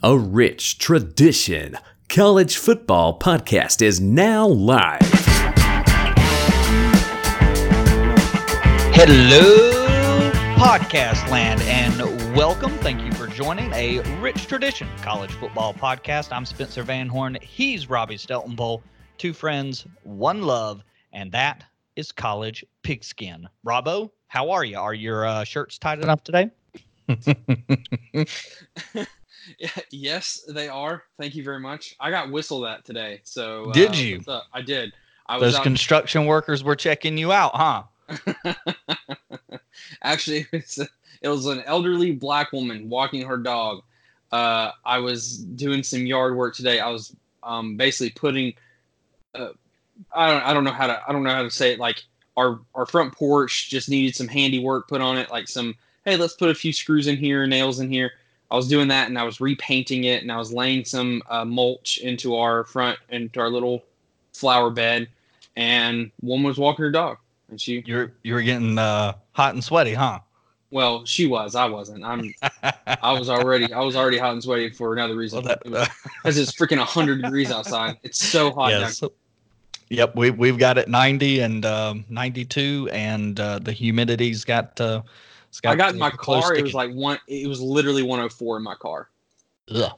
A rich tradition. College Football Podcast is now live. Hello, podcast land, and welcome. Thank you for joining a rich tradition college football podcast. I'm Spencer Van Horn. He's Robby Steltenbowl. Two friends, one love, and that is college pigskin. Robbo, how are you? Are your uh, shirts tight enough today? yes, they are. Thank you very much. I got whistled at today. So Did uh, you? I did. I was Those out- construction workers were checking you out, huh? Actually, it was, it was an elderly black woman walking her dog. Uh, I was doing some yard work today. I was um, basically putting. Uh, I don't. I don't know how to. I don't know how to say it. Like our our front porch just needed some handy work put on it. Like some. Hey, let's put a few screws in here, nails in here. I was doing that, and I was repainting it, and I was laying some uh, mulch into our front into our little flower bed. And one was walking her dog, and she You're you were getting uh, hot and sweaty, huh? well, she was. I wasn't. I'm. I was already. I was already hot and sweaty for another reason. Well, that- Because it's freaking hundred degrees outside. It's so hot. down yes. Yep, we we've got it 90 and um, 92, and uh, the humidity's got. Uh, I got in my car. It was like one. It was literally 104 in my car. Ugh.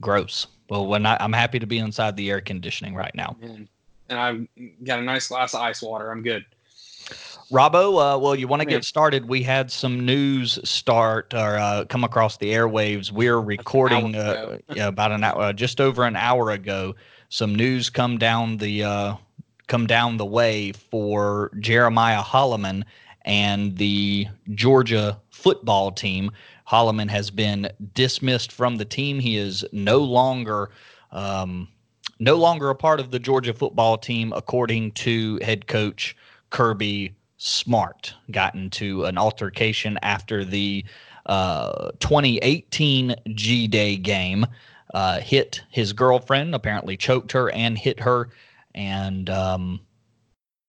Gross. Well, when I, I'm happy to be inside the air conditioning right now. Man. And I've got a nice glass of ice water. I'm good. Robbo, uh, well, you want to get started? We had some news start or uh, come across the airwaves. We're recording hour uh, yeah, about an hour, uh, just over an hour ago. Some news come down the uh, come down the way for Jeremiah Holloman and the Georgia football team. Holloman has been dismissed from the team. He is no longer um, no longer a part of the Georgia football team, according to head coach Kirby Smart. Got into an altercation after the uh, 2018 G Day game. Uh, hit his girlfriend, apparently choked her and hit her, and um,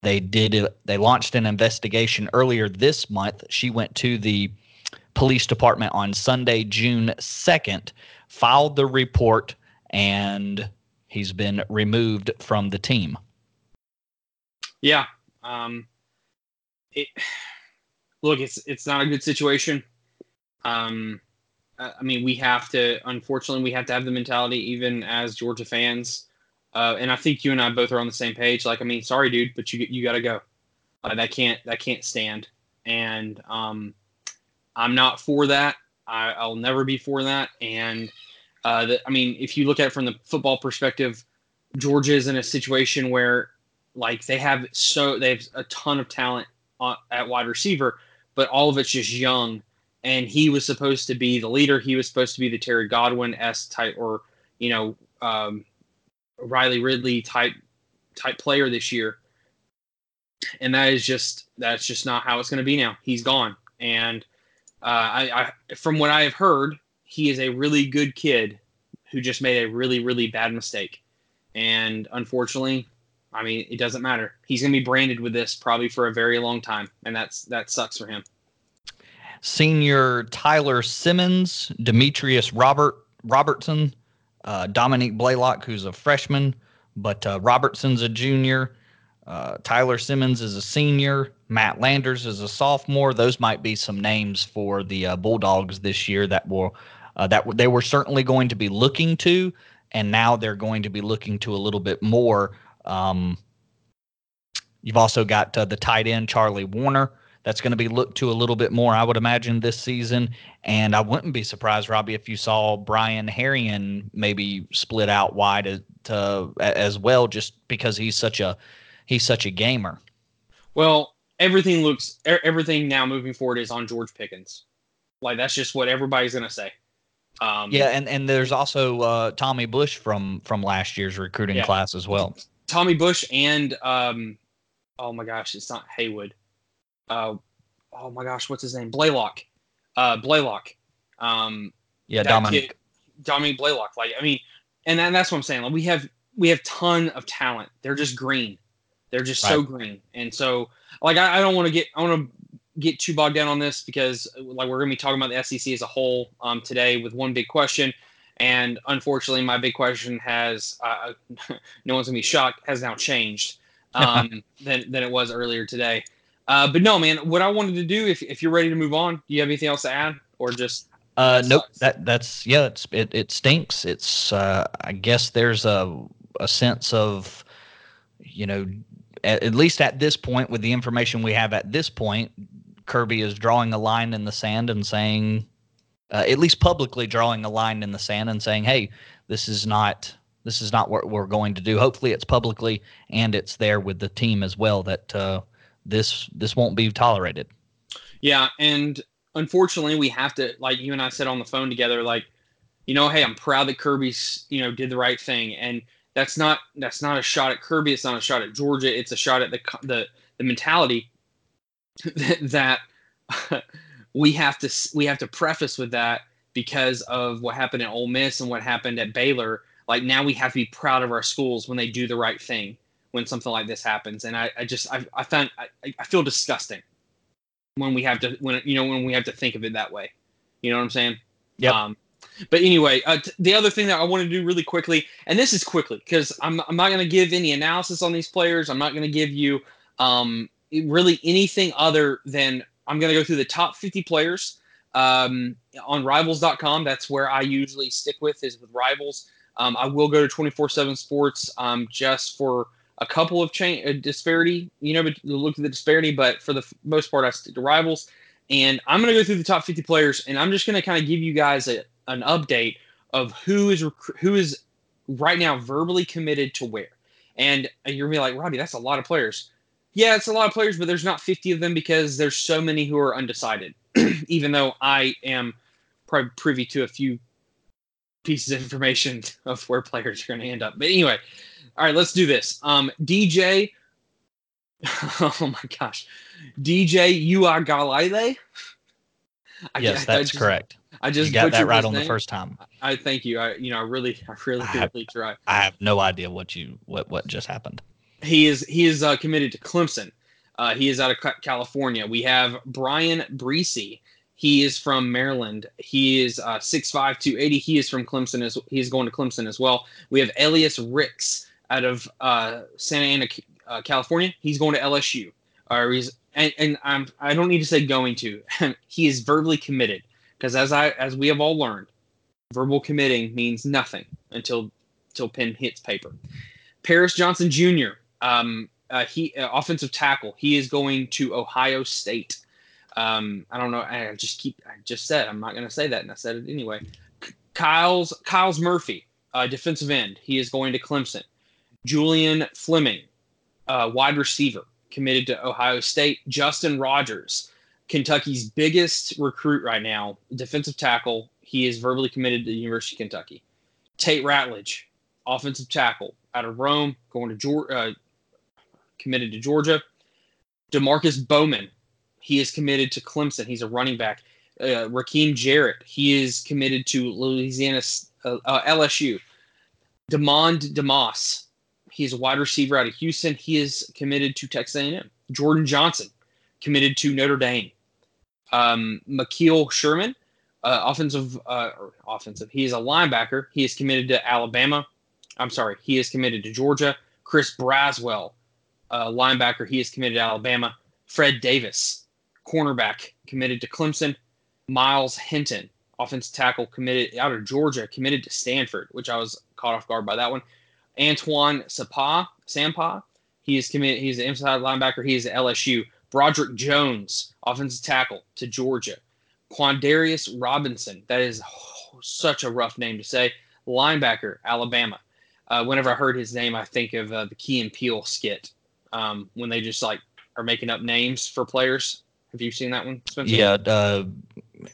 they did. They launched an investigation earlier this month. She went to the police department on Sunday, June 2nd, filed the report, and he's been removed from the team. Yeah. Um. It. Look, it's it's not a good situation. Um. I mean, we have to. Unfortunately, we have to have the mentality, even as Georgia fans. Uh, and I think you and I both are on the same page. Like, I mean, sorry, dude, but you you got to go. Uh, that can't that can't stand. And um, I'm not for that. I, I'll never be for that. And uh, the, I mean, if you look at it from the football perspective, Georgia is in a situation where like they have so they have a ton of talent on, at wide receiver, but all of it's just young. And he was supposed to be the leader. He was supposed to be the Terry Godwin s type, or you know, um, Riley Ridley type type player this year. And that is just that's just not how it's going to be now. He's gone, and uh, I, I from what I have heard, he is a really good kid who just made a really really bad mistake. And unfortunately, I mean, it doesn't matter. He's going to be branded with this probably for a very long time, and that's that sucks for him. Senior Tyler Simmons, Demetrius Robert Robertson, uh, Dominique Blaylock, who's a freshman, but uh, Robertson's a junior. Uh, Tyler Simmons is a senior. Matt Landers is a sophomore. Those might be some names for the uh, Bulldogs this year that will uh, that they were certainly going to be looking to, and now they're going to be looking to a little bit more. Um, you've also got uh, the tight end Charlie Woerner. That's going to be looked to a little bit more, I would imagine, this season. And I wouldn't be surprised, Robby, if you saw Brian Herrien maybe split out wide as, to, as well, just because he's such a he's such a gamer. Well, everything looks everything now moving forward is on George Pickens. Like that's just what everybody's going to say. Um, Yeah, and, and there's also uh, Tommy Bush from from last year's recruiting Yeah. class as well. Tommy Bush and um, oh my gosh, it's not Haywood. Uh, oh my gosh, what's his name? Blaylock. Uh, Blaylock. Um, Yeah, Dominick. kid- Dominick Blaylock. Like I mean, and that, that's what I'm saying. Like we have we have ton of talent. They're just green. They're just so green. And so like I, I don't want to get I want to get too bogged down on this because like we're going to be talking about the SEC as a whole um, today with one big question. And unfortunately, my big question has uh, no one's gonna be shocked has now changed um, than than it was earlier today. Uh, but no, man, what I wanted to do, if, if you're ready to move on, do you have anything else to add, or just? Uh, nope. That that's yeah. It's it it stinks. It's uh, I guess there's a a sense of, you know, at, at least at this point, with the information we have at this point, Kirby is drawing a line in the sand and saying, uh, at least publicly drawing a line in the sand and saying, "Hey, this is not this is not what we're going to do." Hopefully, it's publicly and it's there with the team as well that uh, this this won't be tolerated. Yeah, and unfortunately, we have to like you and I said on the phone together, like, you know, hey, I'm proud that Kirby's you know did the right thing, and that's not that's not a shot at Kirby. It's not a shot at Georgia. It's a shot at the the the mentality that that we have to we have to preface with that because of what happened at Ole Miss and what happened at Baylor. Like now we have to be proud of our schools when they do the right thing when something like this happens. And I, I just I, I found I, I feel disgusting when we have to when you know when we have to think of it that way. You know what I'm saying? Yeah. Um, but anyway, uh, t- the other thing that I want to do really quickly, and this is quickly because I'm I'm not going to give any analysis on these players. I'm not going to give you um, really anything other than I'm going to go through the top 50 players um, on rivals.com. That's where I usually stick with is with rivals. Um, I will go to 24 7 sports um, just for a couple of chain uh, disparity, you know, but look at the disparity, but for the f- most part, I stick to rivals. And I'm going to go through the top 50 players and I'm just going to kind of give you guys a, an update of who is rec- who is right now verbally committed to where. And you're going to be like, Robby, that's a lot of players yeah, it's a lot of players, but there's not 50 of them because there's so many who are undecided. Even though I am probably privy to a few pieces of information of where players are going to end up. But anyway, all right, let's do this. Um, DJ, oh my gosh, DJ Uiagalelei. Yes, I, that's I just, correct. I just you got that right on name. the first time. I thank you. I, you know, I really, I really, I really try. I have no idea what you, what, what just happened. He is he is uh, committed to Clemson. Uh, he is out of California. We have Bryan Bresee. He is from Maryland. He is uh, 6'5", 280. He is from Clemson. As, he is going to Clemson as well. We have Elias Ricks out of uh, Santa Ana, uh, California. He's going to LSU. Uh, he's, and, and I'm, I don't need to say going to. he is verbally committed because as I as we have all learned, verbal committing means nothing until until pen hits paper. Paris Johnson Jr um, uh, he uh, offensive tackle. He is going to Ohio State. Um, I don't know. I just keep. I just said I'm not going to say that, and I said it anyway. Myles Myles Murphy, uh, defensive end. He is going to Clemson. Julian Fleming, uh, wide receiver, committed to Ohio State. Justin Rogers, Kentucky's biggest recruit right now, defensive tackle. He is verbally committed to the University of Kentucky. Tate Ratledge, offensive tackle out of Rome, going to Georgia, uh, committed to Georgia. Demarcus Bowman, he is committed to Clemson. He's a running back. Uh, Rakim Jarrett, he is committed to Louisiana uh, uh, LSU. Demond Demas, he's a wide receiver out of Houston. He is committed to Texas A&M. Jordan Johnson, committed to Notre Dame. Um, Sherman, uh, offensive, uh, offensive. He is a linebacker. He is committed to Alabama. I'm sorry, he is committed to Georgia. Chris Braswell, uh, linebacker, he is committed to Alabama. Fred Davis, cornerback, committed to Clemson. Myles Hinton, offensive tackle, committed out of Georgia, committed to Stanford, which I was caught off guard by that one. Antoine Sapa, Sampah, he is committed. He's an inside linebacker. He is at LSU. Broderick Jones, offensive tackle to Georgia. Quandarius Robinson, that is oh, such a rough name to say. Linebacker, Alabama. Uh, whenever I heard his name, I think of uh, the Key and Peele skit um, when they just like are making up names for players. Have you seen that one? Spencer? Yeah. Uh,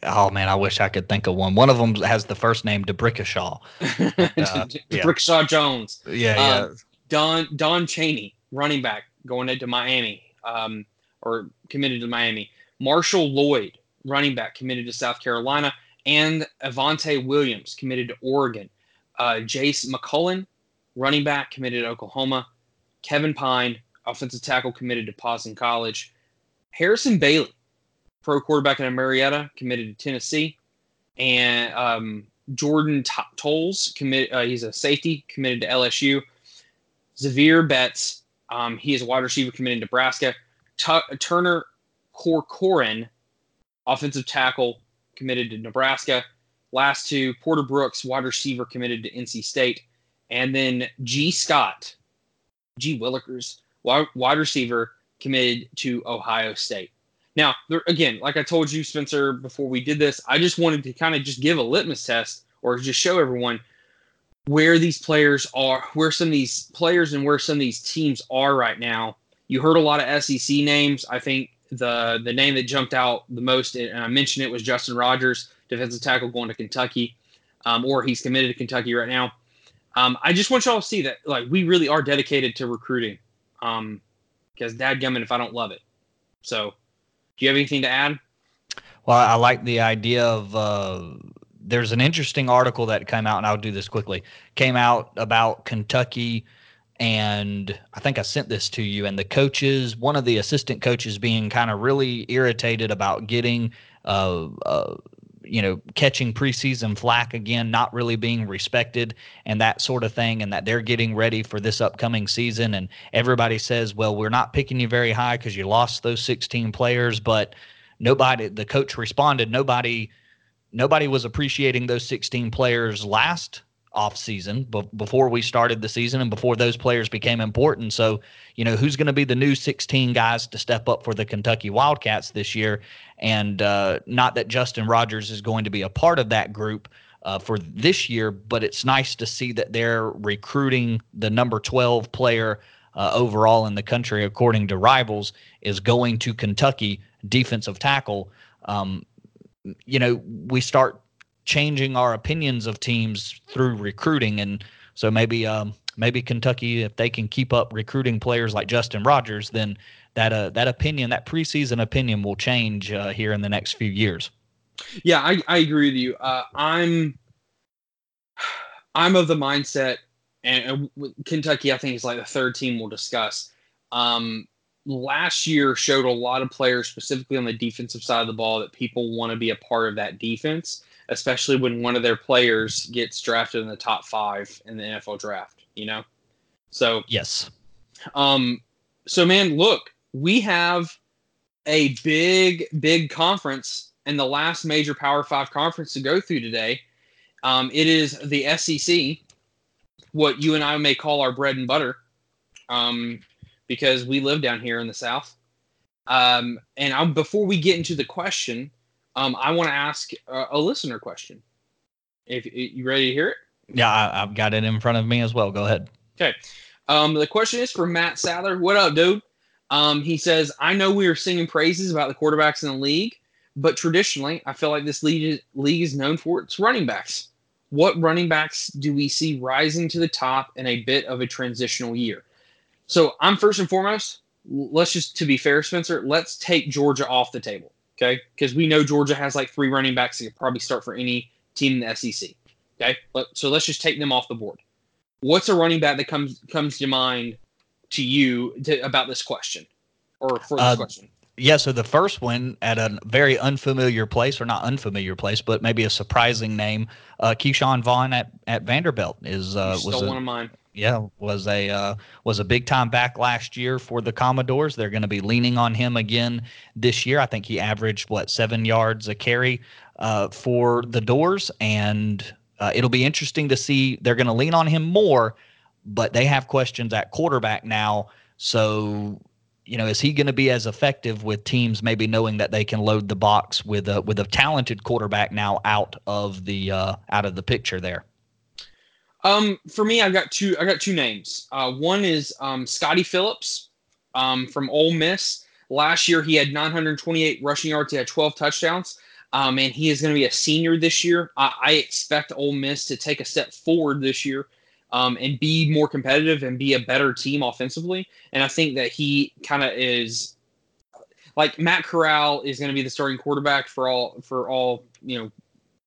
oh man, I wish I could think of one. One of them has the first name D'Brickashaw. Uh, D'Brickashaw yeah. Jones. Yeah, yeah. Uh, Don Don Chaney, running back, going into Miami, um, or committed to Miami. Marshall Lloyd, running back, committed to South Carolina, and Avantae Williams, committed to Oregon. Uh, Jace McClellan, running back, committed to Oklahoma. Kevin Pyne, offensive tackle committed to Boston College. Harrison Bailey, pro quarterback in Marietta, committed to Tennessee, and um, Jordan T- Toles, commit. Uh, he's a safety, committed to LSU. Xavier Betts, um, he is a wide receiver committed to Nebraska. T- Turner Corcoran, offensive tackle, committed to Nebraska. Last two, Porter Rooks, wide receiver, committed to NC State. And then Gee Scott, G. Willikers, wide receiver, committed to Ohio State. Now, there, again, like I told you, Spencer, before we did this, I just wanted to kind of just give a litmus test or just show everyone where these players are, where some of these players and where some of these teams are right now. You heard a lot of SEC names. I think the the name that jumped out the most, and I mentioned it, was Justin Rogers, defensive tackle going to Kentucky, um, or he's committed to Kentucky right now. Um, I just want y'all to see that like we really are dedicated to recruiting. Um, because dadgummit if I don't love it. So, do you have anything to add? Well, I like the idea of. Uh, there's an interesting article that came out, and I'll do this quickly. Came out about Kentucky, and I think I sent this to you. And the coaches, one of the assistant coaches, being kind of really irritated about getting uh, uh, you know, catching preseason flack again, not really being respected and that sort of thing, and that they're getting ready for this upcoming season. And everybody says, well, we're not picking you very high because you lost those 16 players, but nobody, the coach responded, nobody, nobody was appreciating those 16 players last off season b- before we started the season and before those players became important. So, you know, who's going to be the new 16 guys to step up for the Kentucky Wildcats this year? And uh, not that Justin Rogers is going to be a part of that group. Uh, for this year, but it's nice to see that they're recruiting the number 12 player uh, overall in the country, according to rivals, is going to Kentucky defensive tackle. Um, you know, we start changing our opinions of teams through recruiting. And so maybe um, maybe Kentucky, if they can keep up recruiting players like Justin Rogers, then that uh, that opinion, that preseason opinion, will change uh, here in the next few years. Yeah, I, I agree with you. Uh, I'm I'm of the mindset, and Kentucky, I think, is like the third team we'll discuss. Um, last year showed a lot of players, specifically on the defensive side of the ball, that people want to be a part of that defense especially when one of their players gets drafted in the top five in the NFL draft, you know? So, yes. Um, so, man, look, we have a big, big conference and the last major Power Five conference to go through today. Um, it is the SEC, what you and I may call our bread and butter, um, because we live down here in the South. Um, and I'm, before we get into the question, um, I want to ask a, a, listener question. If you ready to hear it? Yeah, I, have got it in front of me as well. Go ahead. Okay. Um, the question is for Matt Sather. What up, dude? Um, he says, I know we are singing praises about the quarterbacks in the league, but traditionally, I feel like this league is, league is known for its running backs. What running backs do we see rising to the top in a bit of a transitional year? So I'm first and foremost, let's just to be fair, Spencer, let's take Georgia off the table. Okay, because we know Georgia has like three running backs that could probably start for any team in the SEC. Okay, so let's just take them off the board. What's a running back that comes comes to mind to you to, about this question or for this uh, question? Yeah, so the first one at a very unfamiliar place, or not unfamiliar place, but maybe a surprising name, uh, Ke'Shawn Vaughn at, at Vanderbilt is uh, was a, one of mine yeah, was a uh, was a big time back last year for the Commodores. They're going to be leaning on him again this year. I think he averaged what seven yards a carry uh, for the Doors, and uh, it'll be interesting to see. They're going to lean on him more, but they have questions at quarterback now. So, you know, is he going to be as effective with teams maybe knowing that they can load the box with a with a talented quarterback now out of the uh, out of the picture there? Um, for me, I've got two. I got two names. Uh, one is um, Scottie Phillips um, from Ole Miss. Last year, he had 928 rushing yards. He had 12 touchdowns. Um, and he is going to be a senior this year. I, I, expect Ole Miss to take a step forward this year um, and be more competitive and be a better team offensively. And I think that he kind of is like Matt Corral is going to be the starting quarterback for all for all you know.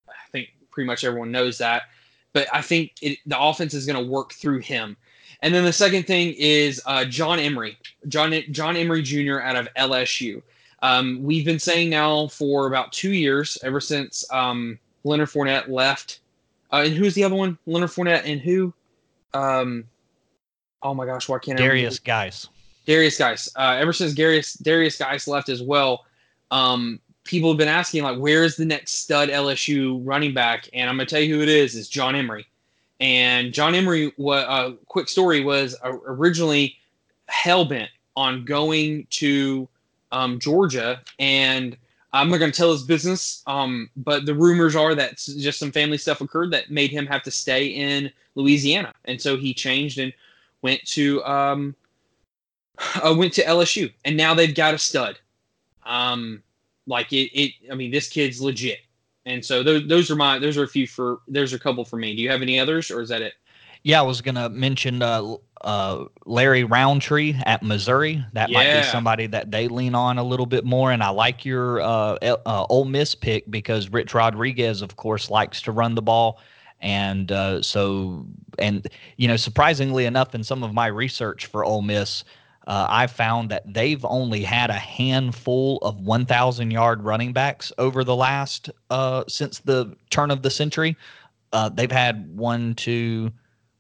I think pretty much everyone knows that but I think it, the offense is going to work through him. And then the second thing is uh, John Emery, John John Emery Jr. out of LSU. Um, we've been saying now for about two years, ever since um, Leonard Fournette left. Uh, and who's the other one? Leonard Fournette and who? Um, oh my gosh, why can't I? Derrius Guice. Derrius Guice. Uh, ever since Derrius Derrius Guice left as well, um, people have been asking like, where is the next stud LSU running back? And I'm gonna tell you who it is. It's John Emery. And John Emery, what a uh, quick story was originally hell bent on going to um, Georgia, and I'm not going to tell his business. Um, but the rumors are that just some family stuff occurred that made him have to stay in Louisiana, and so he changed and went to um, uh, went to LSU, and now they've got a stud. Um, like it, it. I mean, this kid's legit. And so those those are my those are a few for there's a couple for me. Do you have any others, or is that it? Yeah, I was gonna mention uh, uh, Larry Rountree at Missouri. That yeah. might be somebody that they lean on a little bit more. And I like your uh, uh, Ole Miss pick because Rich Rodriguez, of course, likes to run the ball. And uh, so, and you know, surprisingly enough, in some of my research for Ole Miss, uh, I found that they've only had a handful of 1,000 yard running backs over the last uh, since the turn of the century. Uh, they've had one, two,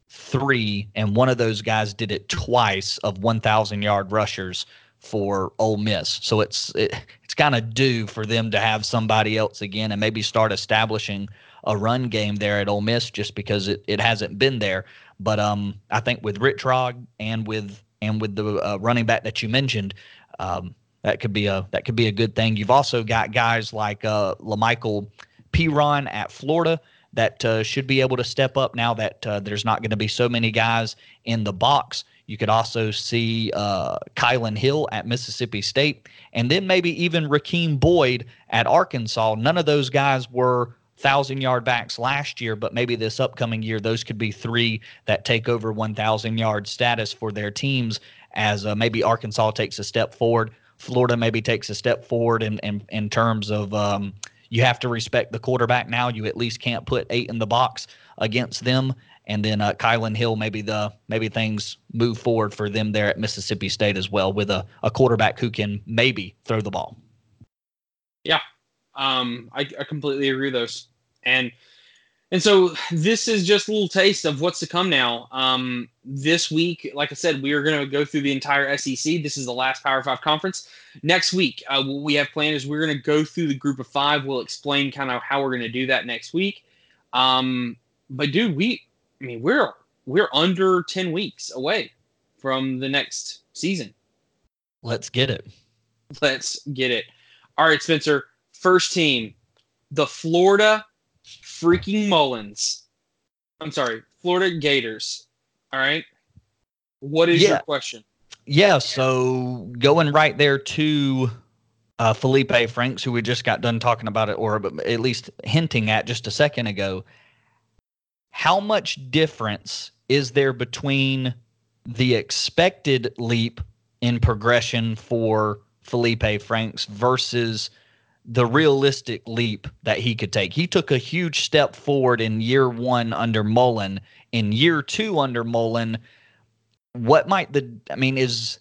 three, and one of those guys did it twice of 1,000 yard rushers for Ole Miss. So it's it, it's kind of due for them to have somebody else again and maybe start establishing a run game there at Ole Miss just because it, it hasn't been there. But um, I think with Rich Rod and with and with the uh, running back that you mentioned, um, that could be a that could be a good thing. You've also got guys like uh, La'Mical Perine at Florida that uh, should be able to step up now that uh, there's not going to be so many guys in the box. You could also see uh, Kylin Hill at Mississippi State, and then maybe even Rakeem Boyd at Arkansas. None of those guys were thousand yard backs last year, but maybe this upcoming year, those could be three that take over 1,000 yard status for their teams as uh, maybe Arkansas takes a step forward. Florida maybe takes a step forward in, in, in terms of um, you have to respect the quarterback now. You at least can't put eight in the box against them. And then uh, Kylin Hill, maybe the maybe things move forward for them there at Mississippi State as well with a, a quarterback who can maybe throw the ball. Yeah, um, I, I completely agree with those. And and so this is just a little taste of what's to come now. Um, this week, like I said, we are going to go through the entire SEC. This is the last Power Five conference. Next week, uh, what we have planned is we're going to go through the group of five. We'll explain kind of how we're going to do that next week. Um, but dude, we, I mean, we're we're under ten weeks away from the next season. Let's get it. Let's get it. All right, Spencer. First team, the Florida freaking Mullins. I'm sorry, Florida Gators. All right. What is yeah. your question? Yeah, so going right there to uh, Felipe Franks, who we just got done talking about it, or at least hinting at just a second ago. How much difference is there between the expected leap in progression for Felipe Franks versus the realistic leap that he could take. He took a huge step forward in year one under Mullen. In year two under Mullen, what might the I mean is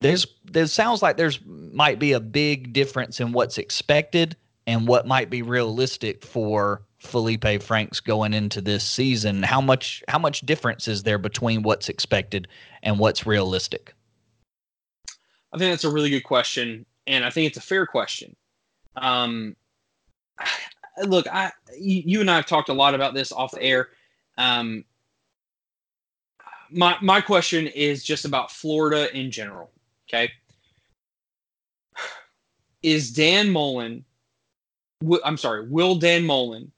there's there sounds like there's might be a big difference in what's expected and what might be realistic for Felipe Franks going into this season. How much how much difference is there between what's expected and what's realistic? I think that's a really good question and I think it's a fair question um, look, I you and I have talked a lot about this off the air. Um, my my question is just about Florida in general. Okay, is Dan Mullen? I'm sorry, will Dan Mullen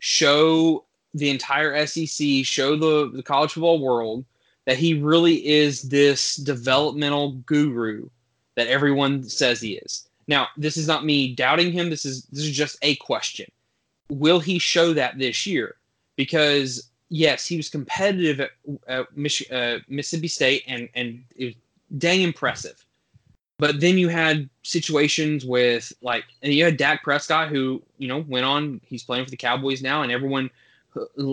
show the entire SEC, show the the college football world that he really is this developmental guru that everyone says he is? Now, this is not me doubting him. This is this is just a question. Will he show that this year? Because yes, he was competitive at, at Mich- uh, Mississippi State, and and it was dang impressive. But then you had situations with like and you had Dak Prescott, who you know went on. He's playing for the Cowboys now, and everyone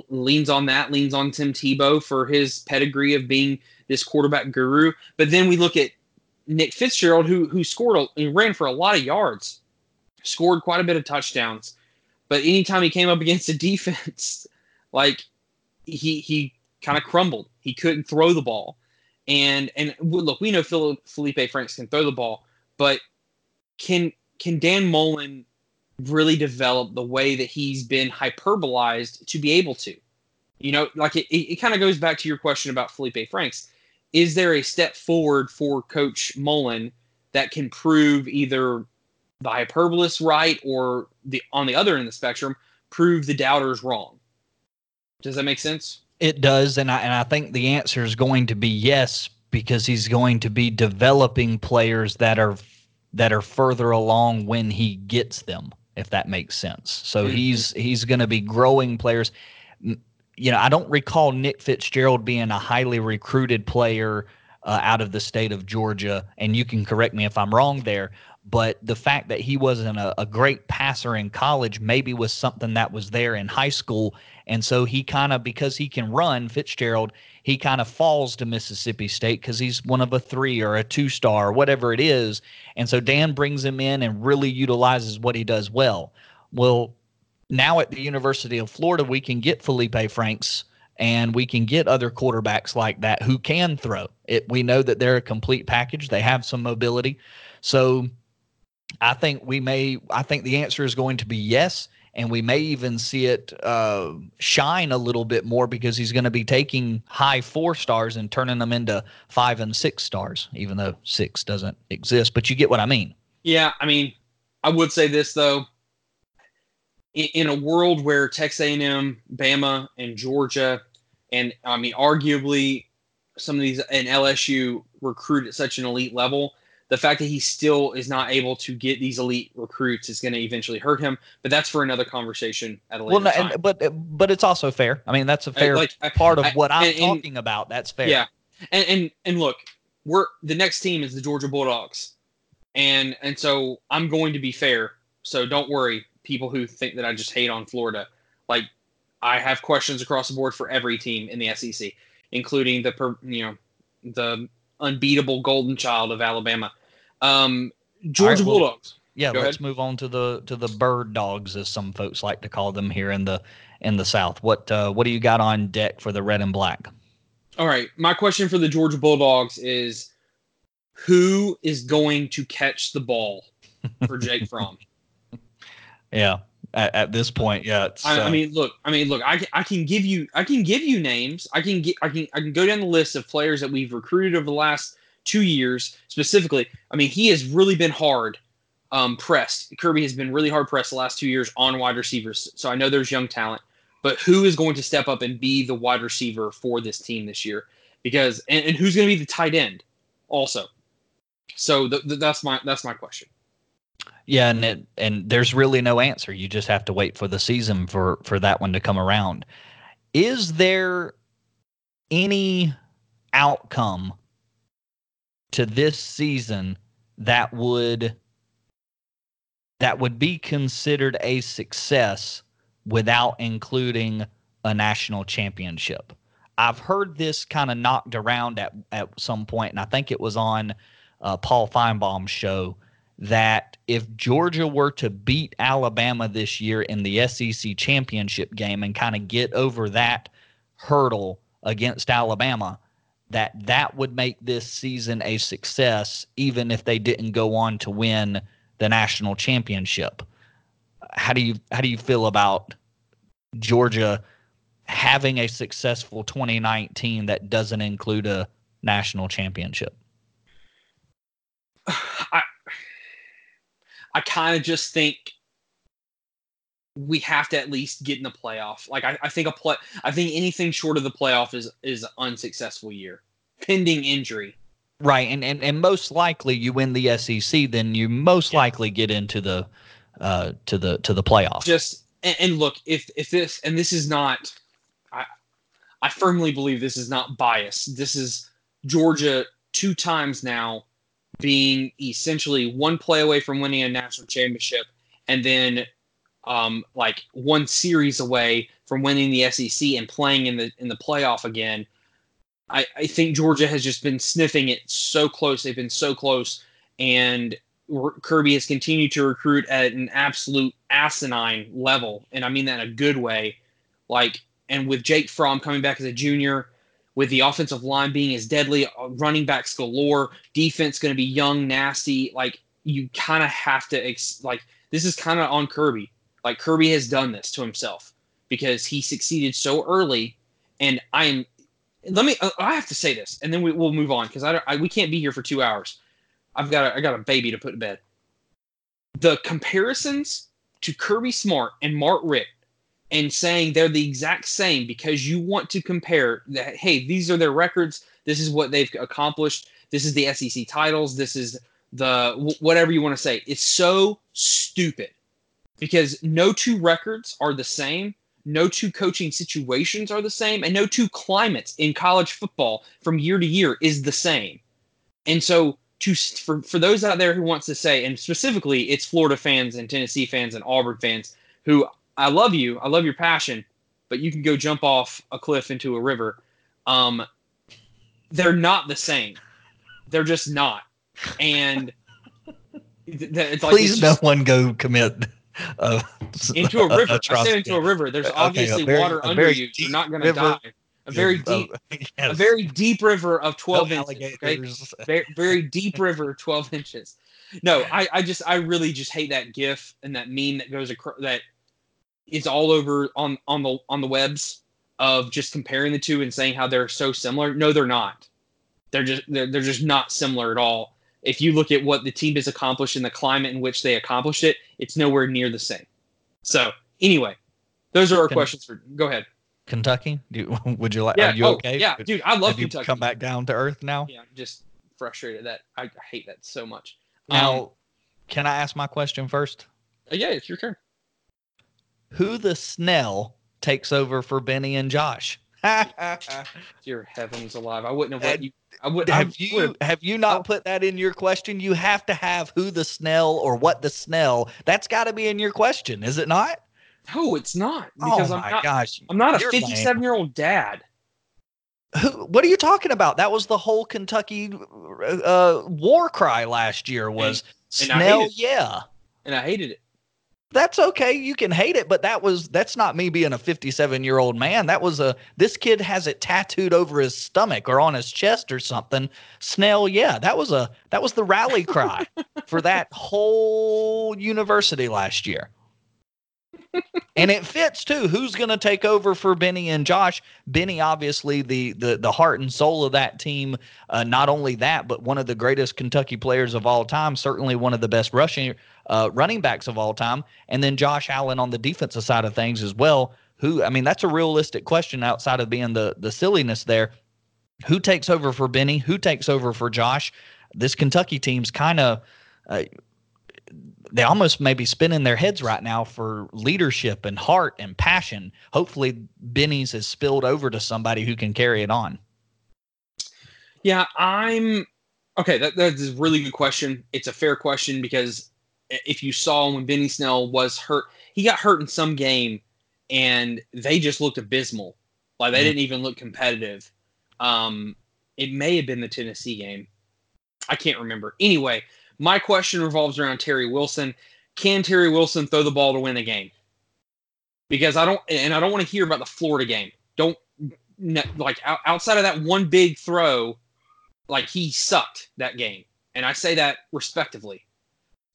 leans on that, leans on Tim Tebow for his pedigree of being this quarterback guru. But then we look at Nick Fitzgerald, who who scored a, ran for a lot of yards, scored quite a bit of touchdowns, but anytime he came up against a defense, like he he kind of crumbled. He couldn't throw the ball, and and look, we know Felipe Franks can throw the ball, but can can Dan Mullen really develop the way that he's been hyperbolized to be able to? You know, like it, it, it kind of goes back to your question about Felipe Franks. Is there a step forward for Coach Mullen that can prove either the hyperbolist right or the on the other end of the spectrum prove the doubters wrong? Does that make sense? It does, and I and I think the answer is going to be yes because he's going to be developing players that are that are further along when he gets them, if that makes sense. So mm-hmm. he's he's going to be growing players you know, I don't recall Nick Fitzgerald being a highly recruited player uh, out of the state of Georgia, and you can correct me if I'm wrong there. But the fact that he wasn't a, a great passer in college maybe was something that was there in high school, and so he kind of because he can run Fitzgerald, he kind of falls to Mississippi State because he's one of a three or a two star or whatever it is, and so Dan brings him in and really utilizes what he does well. Well, now at the University of Florida, we can get Felipe Franks and we can get other quarterbacks like that who can throw. It we know that they're a complete package. They have some mobility. So I think we may I think the answer is going to be yes and we may even see it uh, shine a little bit more because he's going to be taking high four stars and turning them into five and six stars, even though six doesn't exist. But you get what I mean. Yeah, I mean, I would say this though in, a world where Texas A&M, Bama, and Georgia, and I mean, arguably some of these and LSU recruit at such an elite level, the fact that he still is not able to get these elite recruits is going to eventually hurt him. But that's for another conversation at a later well, no, time. And, but but it's also fair. I mean, that's a fair like, part of I, what I'm and, talking about. That's fair. Yeah, and and and look, we're the next team is the Georgia Bulldogs, and and so I'm going to be fair. So don't worry people who think that I just hate on Florida. Like I have questions across the board for every team in the SEC, including the you know the unbeatable golden child of Alabama, um, Georgia right, well, Bulldogs. Yeah, Go let's ahead. move on to the to the bird dogs, as some folks like to call them here in the in the South. What uh, what do you got on deck for the red and black? All right, my question for the Georgia Bulldogs is, who is going to catch the ball for Jake Fromm? Yeah. At, at this point, yeah. I, uh, I, mean, look. I mean, look. I, I can give you. I can give you names. I can get. I can. I can go down the list of players that we've recruited over the last two years specifically. I mean, he has really been hard um, pressed. Kirby has been really hard pressed the last two years on wide receivers. So I know there's young talent, but who is going to step up and be the wide receiver for this team this year? Because and, and who's going to be the tight end also? So the, the, that's my that's my question. Yeah, and it, and there's really no answer. You just have to wait for the season for for that one to come around. Is there any outcome to this season that would that would be considered a success without including a national championship? I've heard this kind of knocked around at at some point, and I think it was on uh, Paul Finebaum's show that if Georgia were to beat Alabama this year in the SEC championship game and kind of get over that hurdle against Alabama, that that would make this season a success even if they didn't go on to win the national championship. How do you how do you feel about Georgia having a successful 2019 that doesn't include a national championship? I I kind of just think we have to at least get in the playoff. Like I, I think a play I think anything short of the playoff is is an unsuccessful year. Pending injury. Right. And and, and most likely you win the SEC, then you most yeah. likely get into the uh to the to the playoff. Just and, and look, if if this and this is not I I firmly believe this is not bias. This is Georgia two times now being essentially one play away from winning a national championship and then um, like one series away from winning the SEC and playing in the in the playoff again. I, I think Georgia has just been sniffing it so close. They've been so close, and Kirby has continued to recruit at an absolute asinine level, and I mean that in a good way. Like, and with Jake Fromm coming back as a junior, with the offensive line being as deadly, uh, running backs galore, defense going to be young, nasty. Like, you kind of have to ex- like this is kind of on Kirby. Like Kirby has done this to himself because he succeeded so early, and I am. Let me. Uh, I have to say this, and then we, will move on because I, I we can't be here for two hours. I've got a, I got a baby to put to bed. The comparisons to Kirby Smart and Mark Richt and saying they're the exact same because you want to compare that hey these are their records. This is what they've accomplished. This is the SEC titles. This is the whatever you want to say. It's so stupid because no two records are the same. No two coaching situations are the same. And no two climates in college football from year to year is the same. And so to for, for those out there who wants to say and specifically it's florida fans and tennessee fans and auburn fans who i love you i love your passion but you can go jump off a cliff into a river um, they're not the same they're just not and it's like please it's just, no one go commit uh, into a river. I said into a river. There's obviously very, water under you. You're not going to die. A very deep, yes. a very deep river of 12 no inches. Okay? Very, very deep river, 12 inches. No, I, I just, I really just hate that GIF and that meme that goes across that is all over on on the on the webs of just comparing the two and saying how they're so similar. No, they're not. They're just they're, they're just not similar at all if you look at what the team has accomplished in the climate in which they accomplished it, it's nowhere near the same. So anyway, those are our questions for. Go ahead. Kentucky, Do, would you like? Yeah, are you oh, okay? Yeah, dude, I love Kentucky. come back down to earth now. Yeah, I'm just frustrated that I, I hate that so much. Now, um, can I ask my question first? Uh, yeah, it's your turn. Who the Snell takes over for Benny and Josh? Dear heavens alive! I wouldn't have let you I would have I you have you not put that in your question? You have to have who the Snell or what the Snell. That's got to be in your question, is it not? No, it's not. Because oh my I'm not, gosh, I'm not a 57 year old dad. Who, what are you talking about? That was the whole Kentucky uh, war cry last year. Was and, and Snell? Yeah, and I hated it that's okay. You can hate it, but that was that's not me being a 57 year old man. That was a this kid has it tattooed over his stomach or on his chest or something. Snell, yeah, that was a that was the rally cry for that whole university last year. And it fits too. Who's going to take over for Benny and Josh? Benny, obviously the the the heart and soul of that team. Uh, not only that, but one of the greatest Kentucky players of all time. Certainly one of the best rushing uh, running backs of all time, and then Josh Allen on the defensive side of things as well. Who, I mean, that's a realistic question outside of being the the silliness there. Who takes over for Benny? Who takes over for Josh? This Kentucky team's kind of. Uh, they almost may be spinning their heads right now for leadership and heart and passion. Hopefully, Benny's has spilled over to somebody who can carry it on. Yeah, I'm okay. That, that's a really good question. It's a fair question because if you saw when Benny Snell was hurt, he got hurt in some game, and they just looked abysmal. Like they mm-hmm. didn't even look competitive. Um, it may have been the Tennessee game. I can't remember. Anyway, my question revolves around Terry Wilson. Can Terry Wilson throw the ball to win a game? Because I don't, and I don't want to hear about the Florida game. Don't like outside of that one big throw, like he sucked that game, and I say that respectively.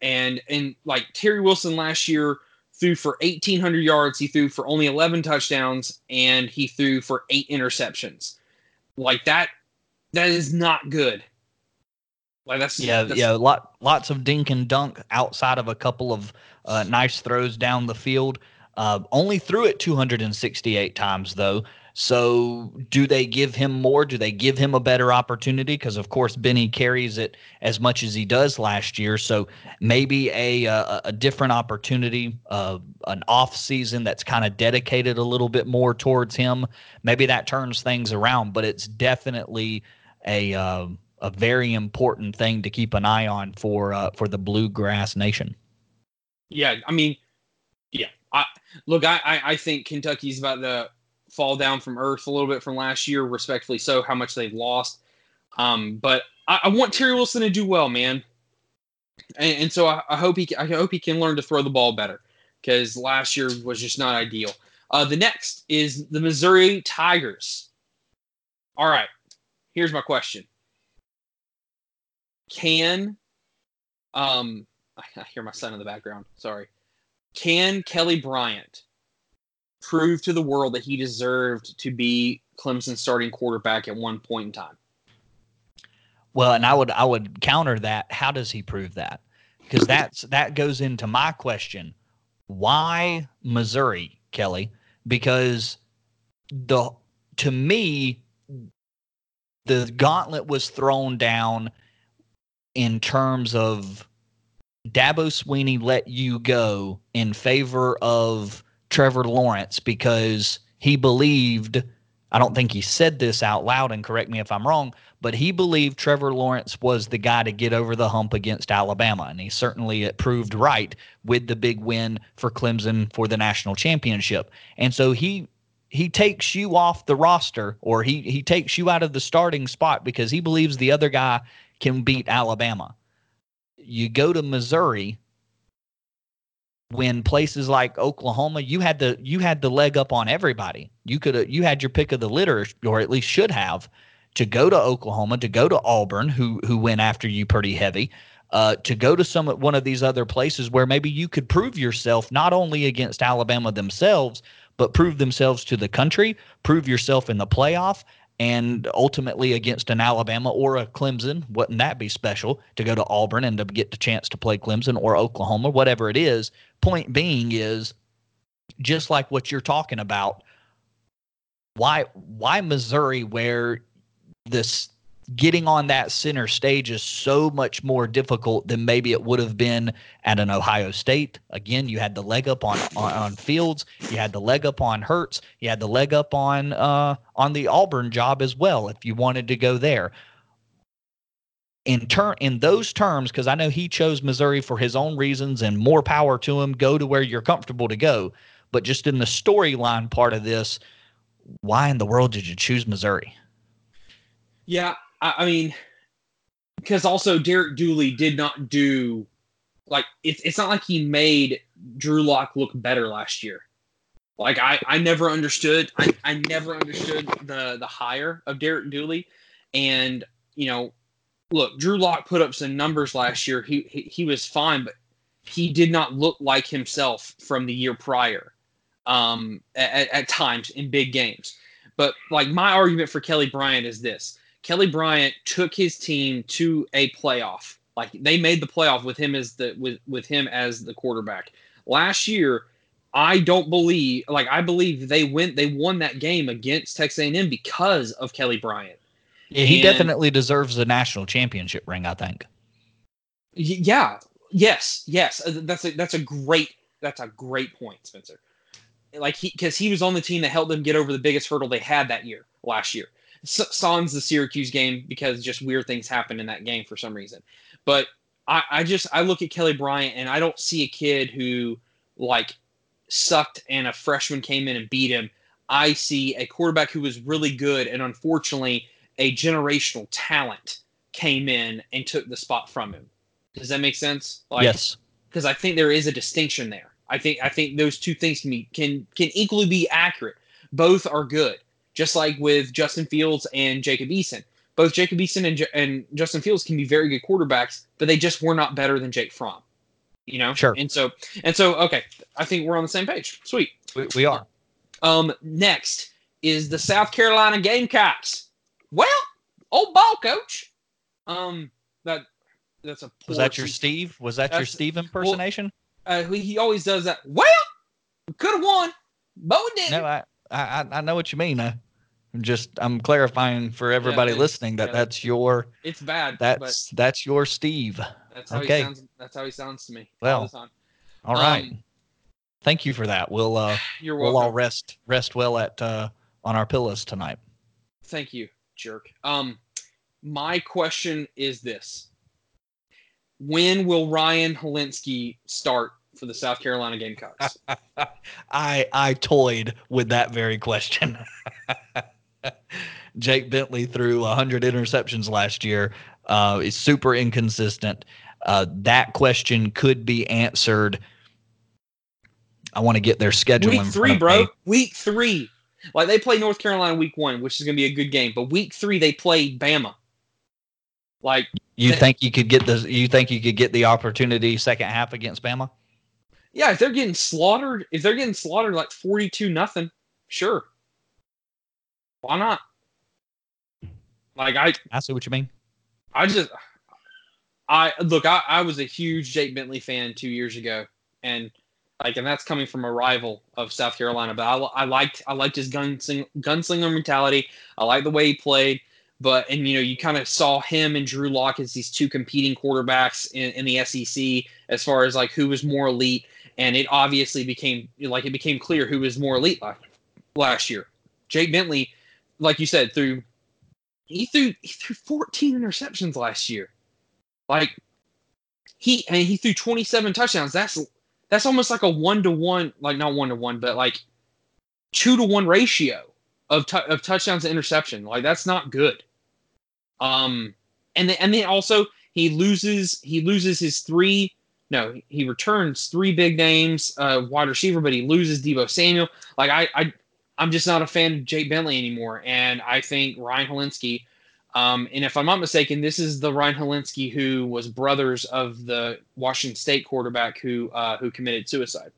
And and like Terry Wilson last year threw for 1800 yards, he threw for only 11 touchdowns and he threw for 8 interceptions. Like that that is not good. Like that's yeah, that's, yeah. Lot, lots of dink and dunk outside of a couple of uh, nice throws down the field. Uh, only threw it 268 times though. So, do they give him more? Do they give him a better opportunity? Because of course, Benny carries it as much as he does last year. So maybe a a, a different opportunity, uh, an off season that's kind of dedicated a little bit more towards him. Maybe that turns things around. But it's definitely a uh, a very important thing to keep an eye on for uh, for the Bluegrass Nation. Yeah, I mean, yeah. I look. I I, think Kentucky's about to fall down from earth a little bit from last year, respectfully so, how much they've lost. Um, but I, I want Terry Wilson to do well, man. And, and so I, I, hope he I hope he can learn to throw the ball better because last year was just not ideal. Uh, the next is the Missouri Tigers. All right, here's my question: Can um I hear my son in the background. Sorry. Can Kelly Bryant prove to the world that he deserved to be Clemson's starting quarterback at one point in time? Well, and I would I would counter that. How does he prove that? Because that's that goes into my question. Why Missouri, Kelly? Because the to me the gauntlet was thrown down in terms of Dabo Swinney let you go in favor of Trevor Lawrence because he believed, I don't think he said this out loud, and correct me if I'm wrong, but he believed Trevor Lawrence was the guy to get over the hump against Alabama. And he certainly proved right with the big win for Clemson for the national championship. And so he he takes you off the roster or he he takes you out of the starting spot because he believes the other guy can beat Alabama you go to Missouri when places like Oklahoma, you had the you had the leg up on everybody. You could you had your pick of the litter, or at least should have, to go to Oklahoma, to go to Auburn, who who went after you pretty heavy, uh, to go to some one of these other places where maybe you could prove yourself not only against Alabama themselves, but prove themselves to the country, prove yourself in the playoff, and ultimately against an Alabama or a Clemson, wouldn't that be special to go to Auburn and to get the chance to play Clemson or Oklahoma, whatever it is? Point being is just like what you're talking about. Why why Missouri where this getting on that center stage is so much more difficult than maybe it would have been at an Ohio State. Again, you had the leg up on, on, on Fields, you had the leg up on Hurts, you had the leg up on uh, on the Auburn job as well if you wanted to go there. In turn, in those terms, because I know he chose Missouri for his own reasons, and more power to him. Go to where you're comfortable to go. But just in the storyline part of this, why in the world did you choose Missouri? Yeah, I, I mean, because also Derek Dooley did not do like it's it's not like he made Drew Lock look better last year. Like I, I never understood I, I never understood the the hire of Derek Dooley. And, you know, look, Drew Lock put up some numbers last year. He, he he was fine, but he did not look like himself from the year prior. Um at, at times in big games. But like my argument for Kelly Bryant is this. Kelly Bryant took his team to a playoff. Like they made the playoff with him as the with with him as the quarterback. Last year, I don't believe like I believe they went they won that game against Texas A&M because of Kelly Bryant. Yeah, he and, definitely deserves the national championship ring, I think. Yeah. Yes. Yes. Uh, that's a that's a great that's a great point, Spencer. Like he because he was on the team that helped them get over the biggest hurdle they had that year last year. Sans the Syracuse game because just weird things happened in that game for some reason. But I, I just I look at Kelly Bryant and I don't see a kid who like sucked and a freshman came in and beat him. I see a quarterback who was really good and unfortunately a generational talent came in and took the spot from him. Does that make sense? Like, yes. Because I think there is a distinction there. I think I think those two things can be can can equally be accurate. Both are good just like with Justin Fields and Jacob Eason. Both Jacob Eason and, J- and Justin Fields can be very good quarterbacks, but they just were not better than Jake Fromm. You know, sure. And so, and so, okay, I think we're on the same page. Sweet, we, we are. Um, next is the South Carolina Gamecocks. Well, old ball coach. Um, that that's a was that your Steve? Was that your Steve impersonation? Well, uh, he always does that. Well, could have won, but we didn't. No, I, I I know what you mean. I, I'm just I'm clarifying for everybody yeah, listening that yeah, that's your. It's bad. That's that's your Steve. That's how okay. he sounds. That's how he sounds to me. Well, all, all right. Um, Thank you for that. We'll uh, you're welcome. we'll all rest rest well at uh, on our pillows tonight. Thank you, jerk. Um, my question is this: When will Ryan Hilinski start for the South Carolina Gamecocks? I I toyed with that very question. Jake Bentley threw 100 interceptions last year. Uh, is super inconsistent. Uh, that question could be answered. I want to get their schedule. Week three, bro. me. Week three. Like they play North Carolina week one, which is going to be a good game. But week three, they play Bama. Like, You think you could get the? You think you could get the opportunity second half against Bama? Yeah, if they're getting slaughtered, if they're getting slaughtered like forty-two nothing, sure. Why not? Like I, I see what you mean. I just, I look. I, I was a huge Jake Bentley fan two years ago, and like, and that's coming from a rival of South Carolina. But I, I liked, I liked his gunsling, gunslinger mentality. I like the way he played. But and you know, you kind of saw him and Drew Lock as these two competing quarterbacks in, in the SEC as far as like who was more elite. And it obviously became like it became clear who was more elite last, last year. Jake Bentley, like you said, threw he threw he threw 14 interceptions last year. Like he and he threw 27 touchdowns. That's that's almost like a one to one, like not one to one, but like two to one ratio of tou- of touchdowns to interception. Like that's not good. Um, and then and then also he loses he loses his three. No, he returns three big names, uh, wide receiver, but he loses Deebo Samuel. Like I, I, I'm just not a fan of Jake Bentley anymore, and I think Ryan Hilinski. Um, and if I'm not mistaken, this is the Ryan Hilinski who was brothers of the Washington State quarterback who uh, who committed suicide.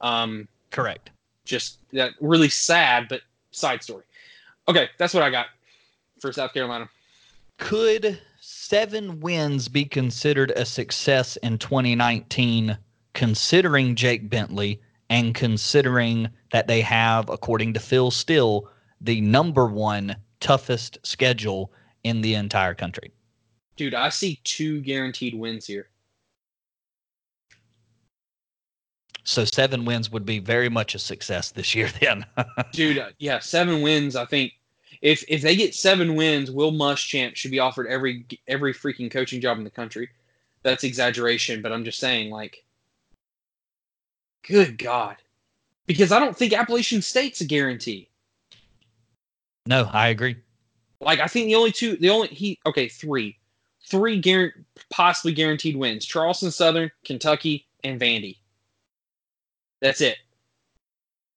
Um, Correct. just that really sad, but side story. Okay, that's what I got for South Carolina. Could seven wins be considered a success in 2019, considering Jake Bentley and considering that they have, according to Phil Steele, the number one toughest schedule in the entire country? Dude, I see two guaranteed wins here. So seven wins would be very much a success this year. Then, Dude, uh, yeah, seven wins. I think if if they get seven wins, Will Muschamp should be offered every every freaking coaching job in the country. That's exaggeration, but I'm just saying, like, good God, because I don't think Appalachian State's a guarantee. no, I agree. Like, I think the only two, the only he, okay, three, three guar- possibly guaranteed wins: Charleston Southern, Kentucky, and Vandy. That's it.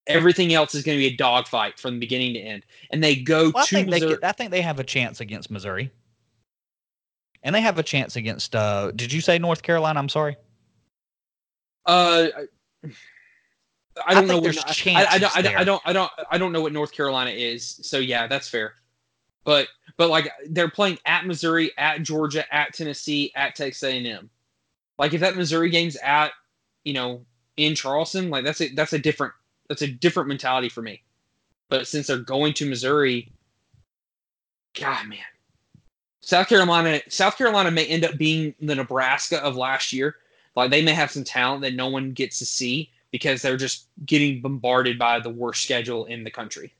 Everything else is going to be a dogfight from beginning to end, and they go Well, I to think they Missouri. could, I think they have a chance against Missouri, and they have a chance against. Uh, did you say North Carolina? I'm sorry. Uh, I- I don't think know. What, there's I, I, I, don't, I, don't, there. I don't. I don't. I don't know what North Carolina is. So yeah, that's fair. But but like they're playing at Missouri, at Georgia, at Tennessee, at Texas A&M. Like if that Missouri game's at you know in Charleston, like that's a that's a different that's a different mentality for me. But since they're going to Missouri, God man, South Carolina South Carolina may end up being the Nebraska of last year. Like they may have some talent that no one gets to see because they're just getting bombarded by the worst schedule in the country.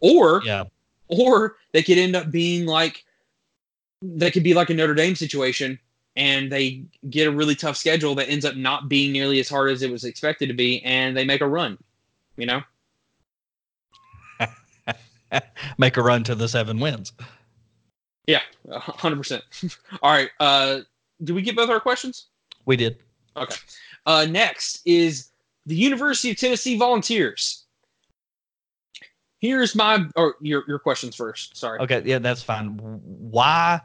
Or Yeah, or they could end up being like they could be like a Notre Dame situation and they get a really tough schedule that ends up not being nearly as hard as it was expected to be and they make a run. You know? make a run to the seven wins. Yeah, hundred percent. All right. Uh did we get both our questions? We did. Okay. Uh, next is the University of Tennessee Volunteers. Here's my or your your questions first. Sorry. Okay, yeah, that's fine. Why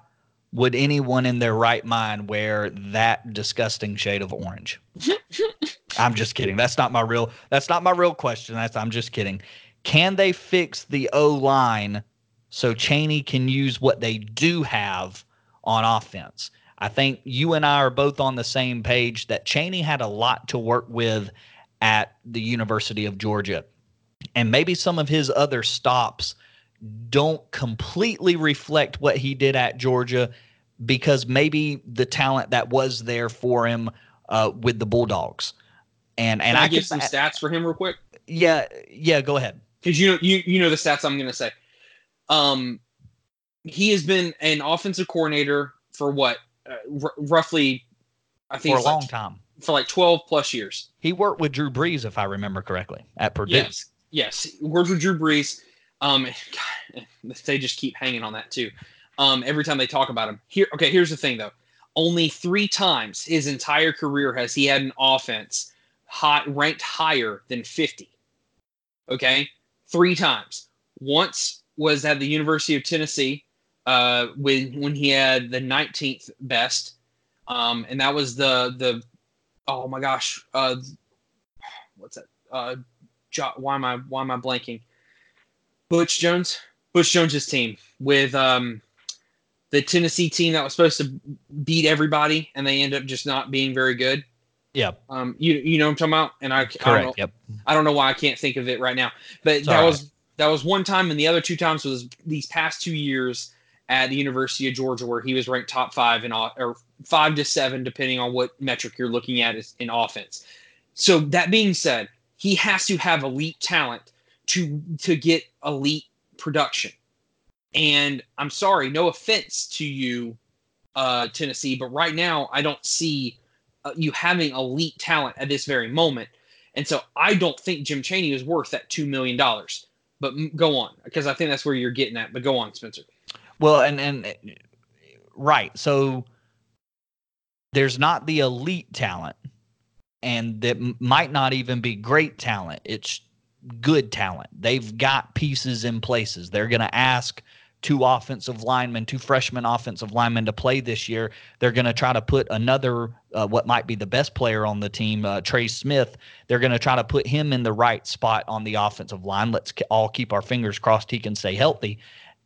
would anyone in their right mind wear that disgusting shade of orange? I'm just kidding. That's not my real that's not my real question. That's I'm just kidding. Can they fix the O line so Chaney can use what they do have on offense? I think you and I are both on the same page that Chaney had a lot to work with at the University of Georgia. And maybe some of his other stops don't completely reflect what he did at Georgia because maybe the talent that was there for him uh, with the Bulldogs. And and Can I, I, give can- some stats for him real quick yeah yeah go ahead. because you know you you know the stats I'm going to say. Um, he has been an offensive coordinator for what uh, r- roughly, I think For a it's like long time. for like 12 plus years. He worked with Drew Brees, if I remember correctly, at Purdue. Yes, yes, worked with Drew Brees. Um, God, they just keep hanging on that too. Um, every time they talk about him. Here, okay. Here's the thing, though. Only three times his entire career has he had an offense hot ranked higher than 50. Okay, three times. Once was at the University of Tennessee, uh, when when he had the 19th best, um, and that was the the oh my gosh, uh, what's that? Uh, jo- why am I why am I blanking? Butch Jones, Butch Jones's team with um, the Tennessee team that was supposed to beat everybody, and they end up just not being very good. Yeah. Um, you you know what I'm talking about, and I, I don't Correct. know, Yep. I don't know why I can't think of it right now, but It's that all right. was that was one time, and the other two times was these past two years at the University of Georgia, where he was ranked top five in o- or five to seven, depending on what metric you're looking at is in offense. So that being said, he has to have elite talent to to get elite production. And I'm sorry, no offense to you, uh, Tennessee, but right now I don't see uh, you having elite talent at this very moment. And so I don't think Jim Chaney is worth that two million dollars. But m- go on, because I think that's where you're getting at. But go on, Spencer. Well, and and right. So there's not the elite talent, and that might not even be great talent. It's good talent. They've got pieces in places. They're going to ask two offensive linemen, two freshman offensive linemen to play this year. They're going to try to put another, uh, what might be the best player on the team, uh, Trey Smith. They're going to try to put him in the right spot on the offensive line. Let's all keep our fingers crossed he can stay healthy.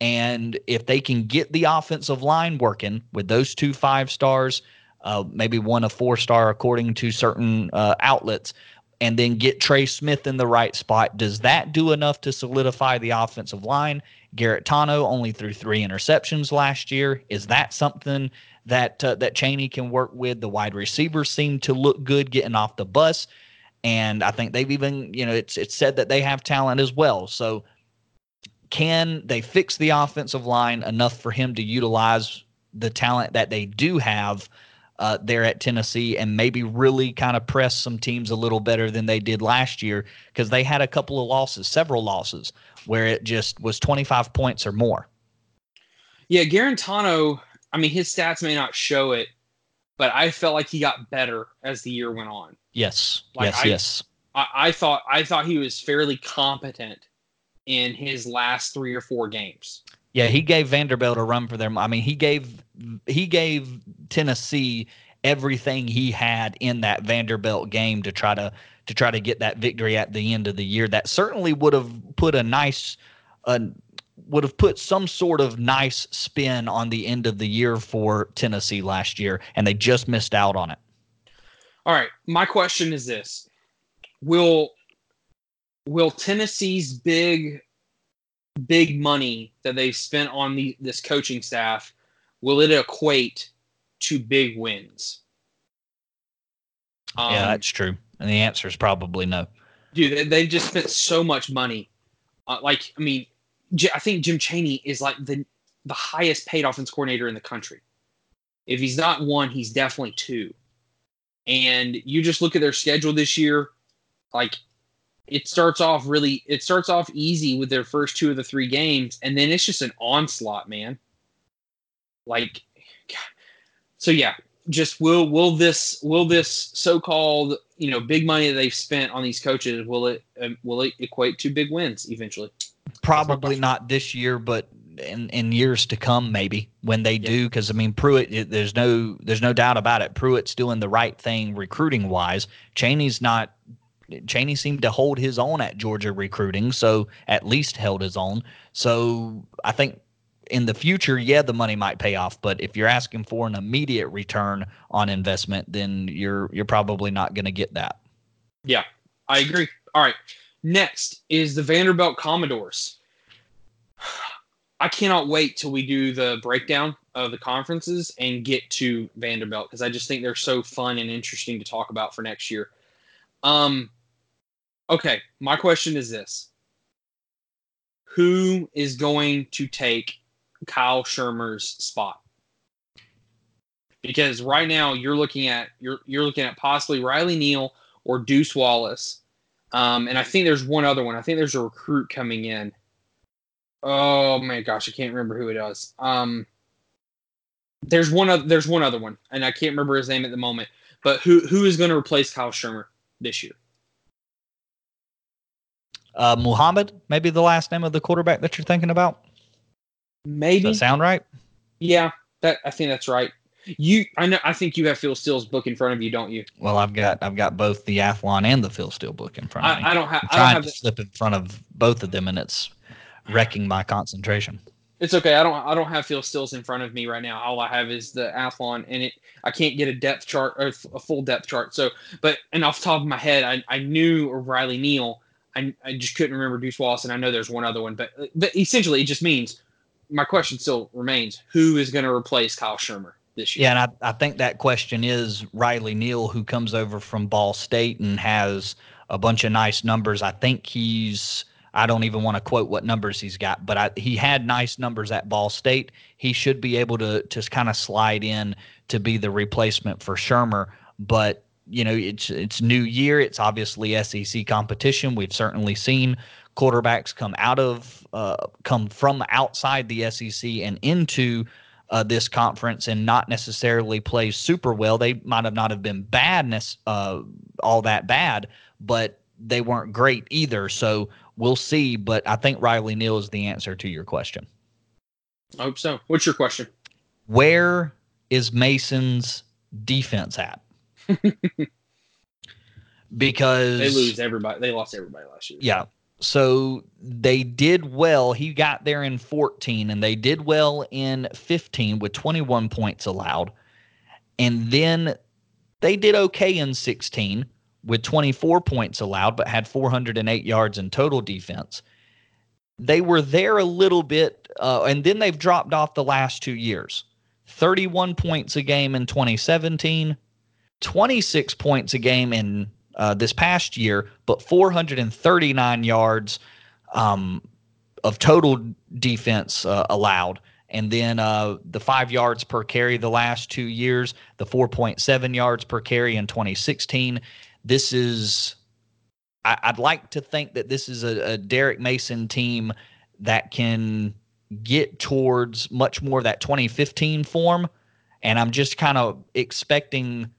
And if they can get the offensive line working with those two five stars, uh, maybe one a four star according to certain uh, outlets, and then get Trey Smith in the right spot, does that do enough to solidify the offensive line? Guarantano only threw three interceptions last year. Is that something that uh, that Chaney can work with? The wide receivers seem to look good getting off the bus, and I think they've even you know it's it's said that they have talent as well. So can they fix the offensive line enough for him to utilize the talent that they do have uh, there at Tennessee and maybe really kind of press some teams a little better than they did last year because they had a couple of losses, several losses, where it just was 25 points or more. Yeah, Guarantano. I mean, his stats may not show it, but I felt like he got better as the year went on. Yes, Like, yes, I- yes. I, I thought I thought he was fairly competent in his last three or four games. Yeah, he gave Vanderbilt a run for their. I mean, he gave he gave Tennessee everything he had in that Vanderbilt game to try to to try to get that victory at the end of the year. That certainly would have put a nice, uh, would have put some sort of nice spin on the end of the year for Tennessee last year, and they just missed out on it. All right, my question is this: Will will Tennessee's big big money that they've spent on the, this coaching staff will it equate to big wins? Um, yeah, that's true, and the answer is probably no. dude, they, just spent so much money. Uh, like, I mean, J- I think Jim Chaney is like the the highest paid offense coordinator in the country. If he's not one, he's definitely two. And you just look at their schedule this year, like it starts off really it starts off easy with their first two of the three games, and then it's just an onslaught, man. Like so yeah, just will will this will this so-called you know big money that they've spent on these coaches will it um, will it equate to big wins eventually? Probably not this year, but in, in years to come, maybe when they Yeah. do. Because I mean, Pruitt, it, there's no there's no doubt about it. Pruitt's doing the right thing recruiting wise. Chaney's not. Chaney seemed to hold his own at Georgia recruiting, so at least held his own. So I think in the future, yeah, the money might pay off. But if you're asking for an immediate return on investment, then you're you're probably not going to get that. Yeah, I agree. All right. Next is the Vanderbilt Commodores. I cannot wait till we do the breakdown of the conferences and get to Vanderbilt because I just think they're so fun and interesting to talk about for next year. Um, okay, my question is this: Who is going to take Kyle Shurmur's spot? because right now you're looking at you're you're looking at possibly Riley Neal or Deuce Wallace, um, and I think there's one other one. I think there's a recruit coming in. Oh my gosh, I can't remember who it is. Um, there's one other there's one other one, and I can't remember his name at the moment. But who who is going to replace Kyle Shurmur this year? Uh, Muhammad, maybe the last name of the quarterback that you're thinking about. Maybe. Does that sound right? Yeah, that I think that's right. You, I know, I think you have Phil Steele's book in front of you, don't you? Well, I've got I've got both the Athlon and the Phil Steele book in front of I, me. I don't have. I'm I don't trying have. to The, flip in front of both of them, and it's wrecking my concentration. it's okay. I don't. I don't have Phil Steele's in front of me right now. All I have is the Athlon, and it. I can't get a depth chart or a full depth chart. So, but and off the top of my head, I, I knew Riley Neal. I, I just couldn't remember Deuce Wallace, and I know there's one other one. But but essentially, it just means my question still remains: Who is going to replace Kyle Shurmur this year? Yeah, and I, I think that question is Riley Neal, who comes over from Ball State and has a bunch of nice numbers. I think he's, I don't even want to quote what numbers he's got, but I, he had nice numbers at Ball State. He should be able to just kind of slide in to be the replacement for Shurmur. But, you know, it's, it's new year. It's obviously SEC competition. We've certainly seen quarterbacks come out of, uh, come from outside the SEC and into uh, this conference and not necessarily play super well. They might have not have been badness uh, all that bad, but they weren't great either. So we'll see. But I think Riley Neal is the answer to your question. I hope so. What's your question? Where is Mason's defense at? because They lose everybody. They lost everybody last year. Yeah. So they did well. He got there in 14 and they did well in 15 with 21 points allowed. And then they did okay in 16 with 24 points allowed, but had 408 yards in total defense. They were there a little bit, uh, and then they've dropped off the last two years 31 points a game in 2017, 26 points a game in uh, this past year, but 439 yards um, of total defense uh, allowed. And then uh, the five yards per carry the last two years, the 4.7 yards per carry in 2016. This is, I, would like to think that this is a, a Derek Mason team that can get towards much more of that 2015 form. And I'm just kind of expecting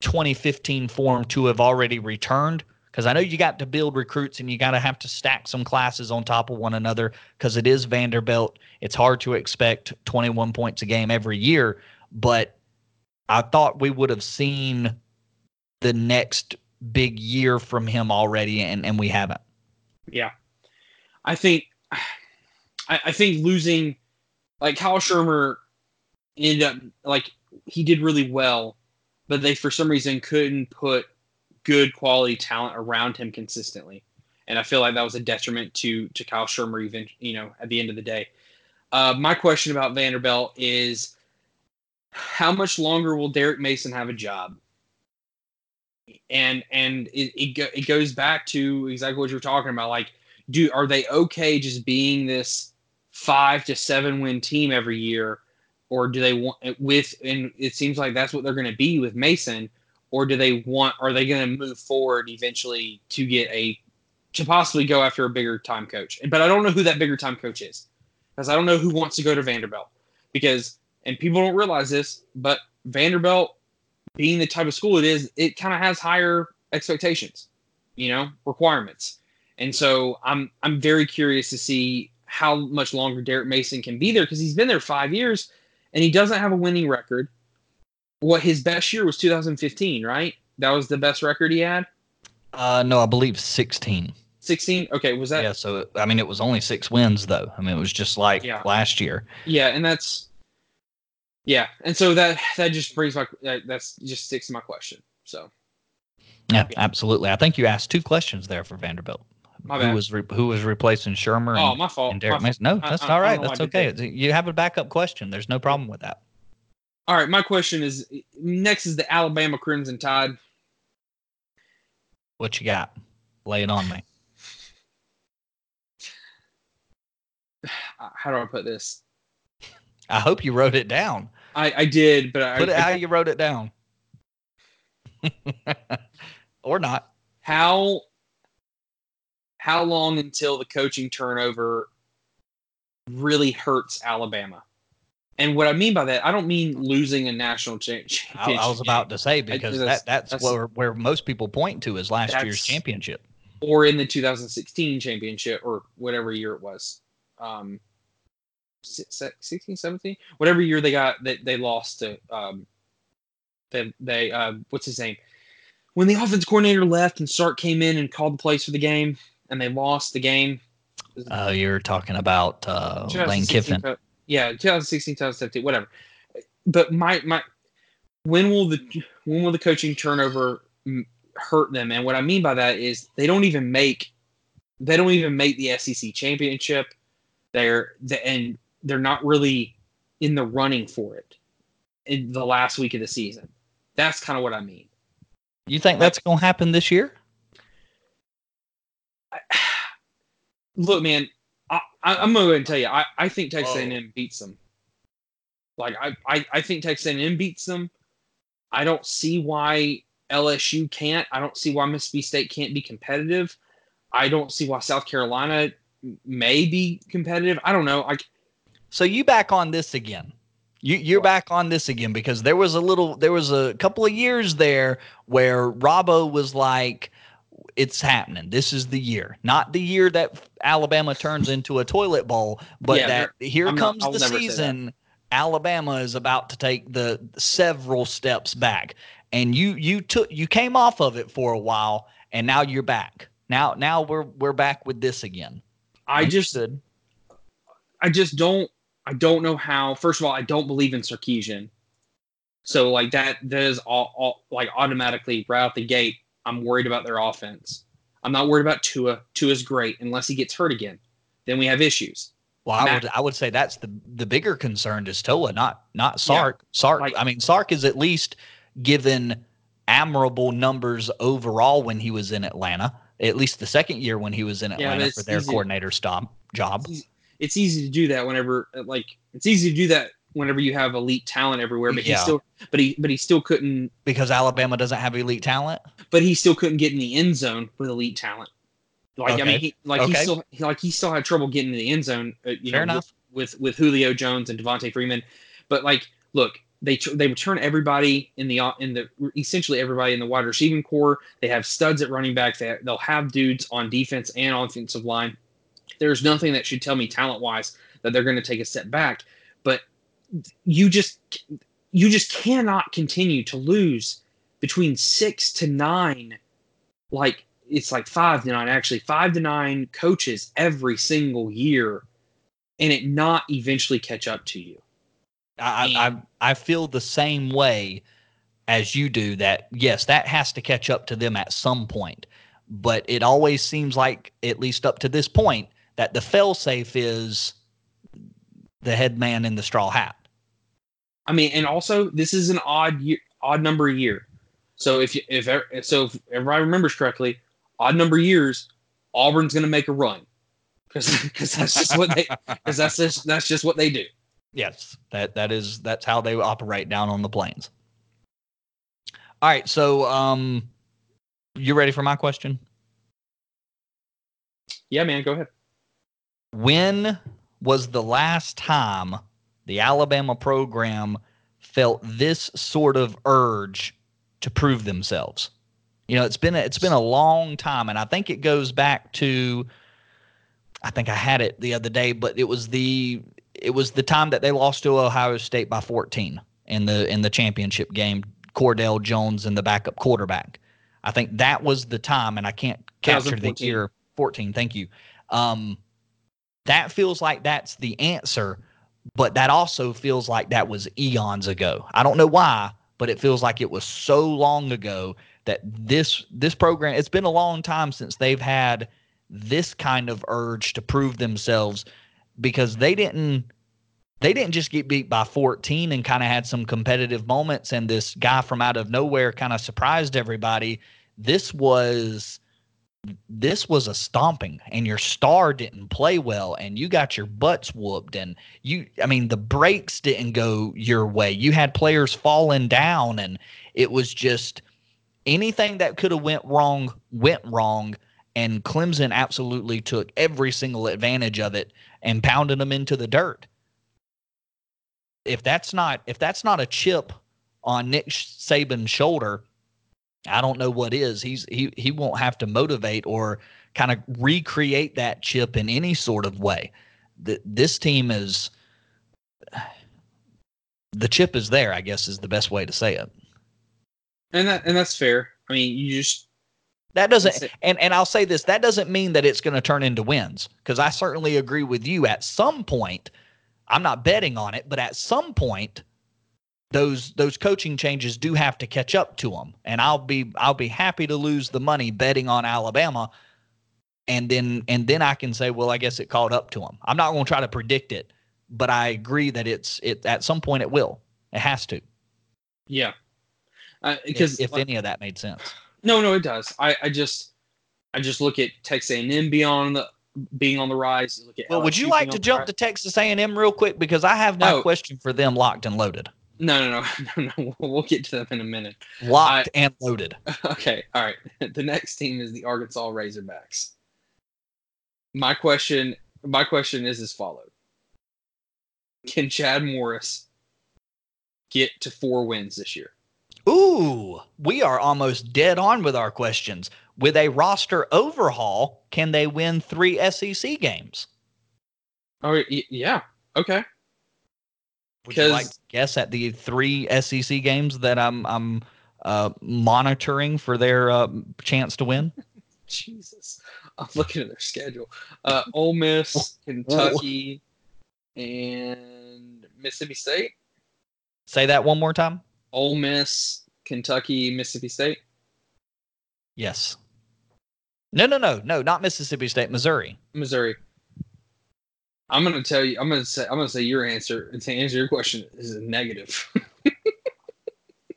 2015 form to have already returned because I know you got to build recruits and you got to have to stack some classes on top of one another because it is Vanderbilt. It's hard to expect 21 points a game every year, but I thought we would have seen the next big year from him already, and, and we haven't. Yeah. I think I, I think losing like Kyle Shurmur ended up like he did really well, but they for some reason couldn't put good quality talent around him consistently. And I feel like that was a detriment to to Kyle Shurmur even, you know, at the end of the day. Uh, my question about Vanderbilt is how much longer will Derek Mason have a job? And and it, it, go, it goes back to exactly what you're talking about. Like, do are they okay just being this five to seven win team every year, or do they want with? And it seems like that's what they're going to be with Mason. Or do they want? Are they going to move forward eventually to get a to possibly go after a bigger time coach? But I don't know who that bigger time coach is because I don't know who wants to go to Vanderbilt because and people don't realize this, but Vanderbilt being the type of school it is, it kind of has higher expectations, you know, requirements. And so I'm I'm very curious to see how much longer Derek Mason can be there because he's been there five years and he doesn't have a winning record. What his best year was 2015, right? That was the best record he had. Uh, no, I believe 16. 16. Okay, was that? Yeah. So I mean, it was only six wins though. I mean, it was just like Yeah. last year. Yeah, and that's yeah, and so that that just brings my that, that's just sticks to my question. So Yeah, absolutely. I think you asked two questions there for Vanderbilt. My who bad. was re- who was replacing Shurmur oh, and, my fault. and Derek my Mason? No, that's I- all right. That's okay. did You have a backup question. There's no problem with that. All right, my question is next is the Alabama Crimson Tide. What you got? Lay it on me. How do I put this? I hope you wrote it down. I, I did, but I Put it I- how you wrote it down. or not. how how long until the coaching turnover really hurts Alabama? And what I mean by that, I don't mean losing a national cha- I, championship. I was about to say because that's- that that's, that's- where where most people point to is last year's championship. or in the 2016 championship or whatever year it was. Um, si- si- 16, 17, whatever year they got that they lost to um, they they uh, what's his name when the offense coordinator left and Sark came in and called the plays for the game and they lost the game. Uh, you're talking about uh, Lane Kiffin. Yeah, 2016, 2017, whatever. But my my when will the when will the coaching turnover hurt them? And what I mean by that is they don't even make they don't even make the SEC championship. They're the, and they're not really in the running for it in the last week of the season. That's kind of what I mean. You think that's going to happen this year? Look, man, I, I, I'm gonna go ahead and tell you, I, I think Texas Oh. A&M beats them. Like I, I, I think Texas A&M beats them. I don't see why LSU can't. I don't see why Mississippi State can't be competitive. I don't see why South Carolina may be competitive. I don't know. I So you back on this again. You you're What? back on this again because there was a little there was a couple of years there where Robbo was like it's happening. This is the year. Not the year that Alabama turns into a toilet bowl, but Yeah, that here I'm comes I'll the never say that. season Alabama is about to take the several steps back. And you you took you came off of it for a while and now you're back. Now now we're we're back with this again. I just Understood. I just don't I don't know how. First of all, I don't believe in Sarkisian. So like that that is all, all like automatically right out the gate. I'm worried about their offense. I'm not worried about Tua. Tua's great unless he gets hurt again. Then we have issues. Well, I Matt- would I would say that's the the bigger concern is Tua, not not Yeah, Sark. Sark. like- I mean, Sark is at least given admirable numbers overall when he was in Atlanta. At least the second year when he was in Atlanta it's for their easy- coordinator stop job. It's easy, it's easy to do that whenever like it's easy to do that whenever you have elite talent everywhere. But Yeah. he still but he but he still couldn't Because Alabama doesn't have elite talent. but he still couldn't get in the end zone with elite talent. Like I mean, he, like he still like he still had trouble getting in the end zone. Uh, you Fair know, enough. With, with with Julio Jones and Devonta Freeman, but like, look, they tr- they would turn everybody in the in the essentially everybody in the wide receiving corps. They have studs at running back. They they'll have dudes on defense and offensive line. There's nothing that should tell me talent wise that they're going to take a step back. But you just you just cannot continue to lose between six to nine, like it's like five to nine actually, five to nine coaches every single year, and it not eventually catch up to you. I, I I feel the same way as you do. That yes, that has to catch up to them at some point. But it always seems like, at least up to this point, that the failsafe is the head man in the straw hat. I mean, and also this is an odd year, odd number year. So if you if so if everybody remembers correctly, odd number years, Auburn's going to make a run because because that's just what they because that's just that's just what they do. Yes, that that is that's how they operate down on the plains. All right, so um, you ready for my question? Yeah, man, go ahead. When was the last time the Alabama program felt this sort of urge to prove themselves? You know, it's been a, it's been a long time, and I think it goes back to. I think I had it the other day, but it was the it was the time that they lost to Ohio State by 14 in the in the championship game. Cardale Jones and the backup quarterback. I think that was the time, and I can't capture the year 14. Thank you. Um, that feels like that's the answer, but that also feels like that was eons ago. I don't know why, but it feels like it was so long ago that this this program. It's been a long time since they've had this kind of urge to prove themselves because they didn't they didn't just get beat by 14 and kind of had some competitive moments and this guy from out of nowhere kind of surprised everybody this was this was a stomping and your star didn't play well and you got your butts whooped and you I mean the breaks didn't go your way. You had players falling down and it was just anything that could have went wrong went wrong and Clemson absolutely took every single advantage of it and pounded them into the dirt. If that's not if that's not a chip on Nick Saban's shoulder, I don't know what is. He's he he won't have to motivate or kind of recreate that chip in any sort of way. The, this team is the chip is there. I guess is the best way to say it. And that and that's fair. I mean, you just that doesn't and and I'll say this that doesn't mean that it's going to turn into wins because I certainly agree with you at some point. I'm not betting on it, but at some point those those coaching changes do have to catch up to them and i'll be i'll be happy to lose the money betting on alabama. And then and then i can say well i guess it caught up to them i'm not going to try to predict it but i agree that it's it at some point it will. It has to. Yeah. Because uh, if, if any of that made sense. No no it does. I i just i just look at texas a&m beyond the being on the rise. Look at well LSU would you like to jump to texas a&m real quick? Because i have my oh. question for them locked and loaded no, no, no, no, no. We'll get to them in a minute. Locked I, and loaded. Okay, all right. The next team is the Arkansas Razorbacks. My question, my question is as follows: Can Chad Morris get to four wins this year? Ooh, we are almost dead on with our questions. With a roster overhaul, can they win three SEC games? Oh, yeah. Okay. Would you like to guess at the three SEC games that I'm I'm uh, monitoring for their uh, chance to win? Jesus, I'm looking at their schedule. Uh, Ole Miss, Kentucky, and Mississippi State. Say that one more time. Ole Miss, Kentucky, Mississippi State. Yes. No, no, no, no, not Mississippi State, Missouri. Missouri. I'm gonna tell you. I'm gonna say. I'm gonna say your answer to answer your question is a negative.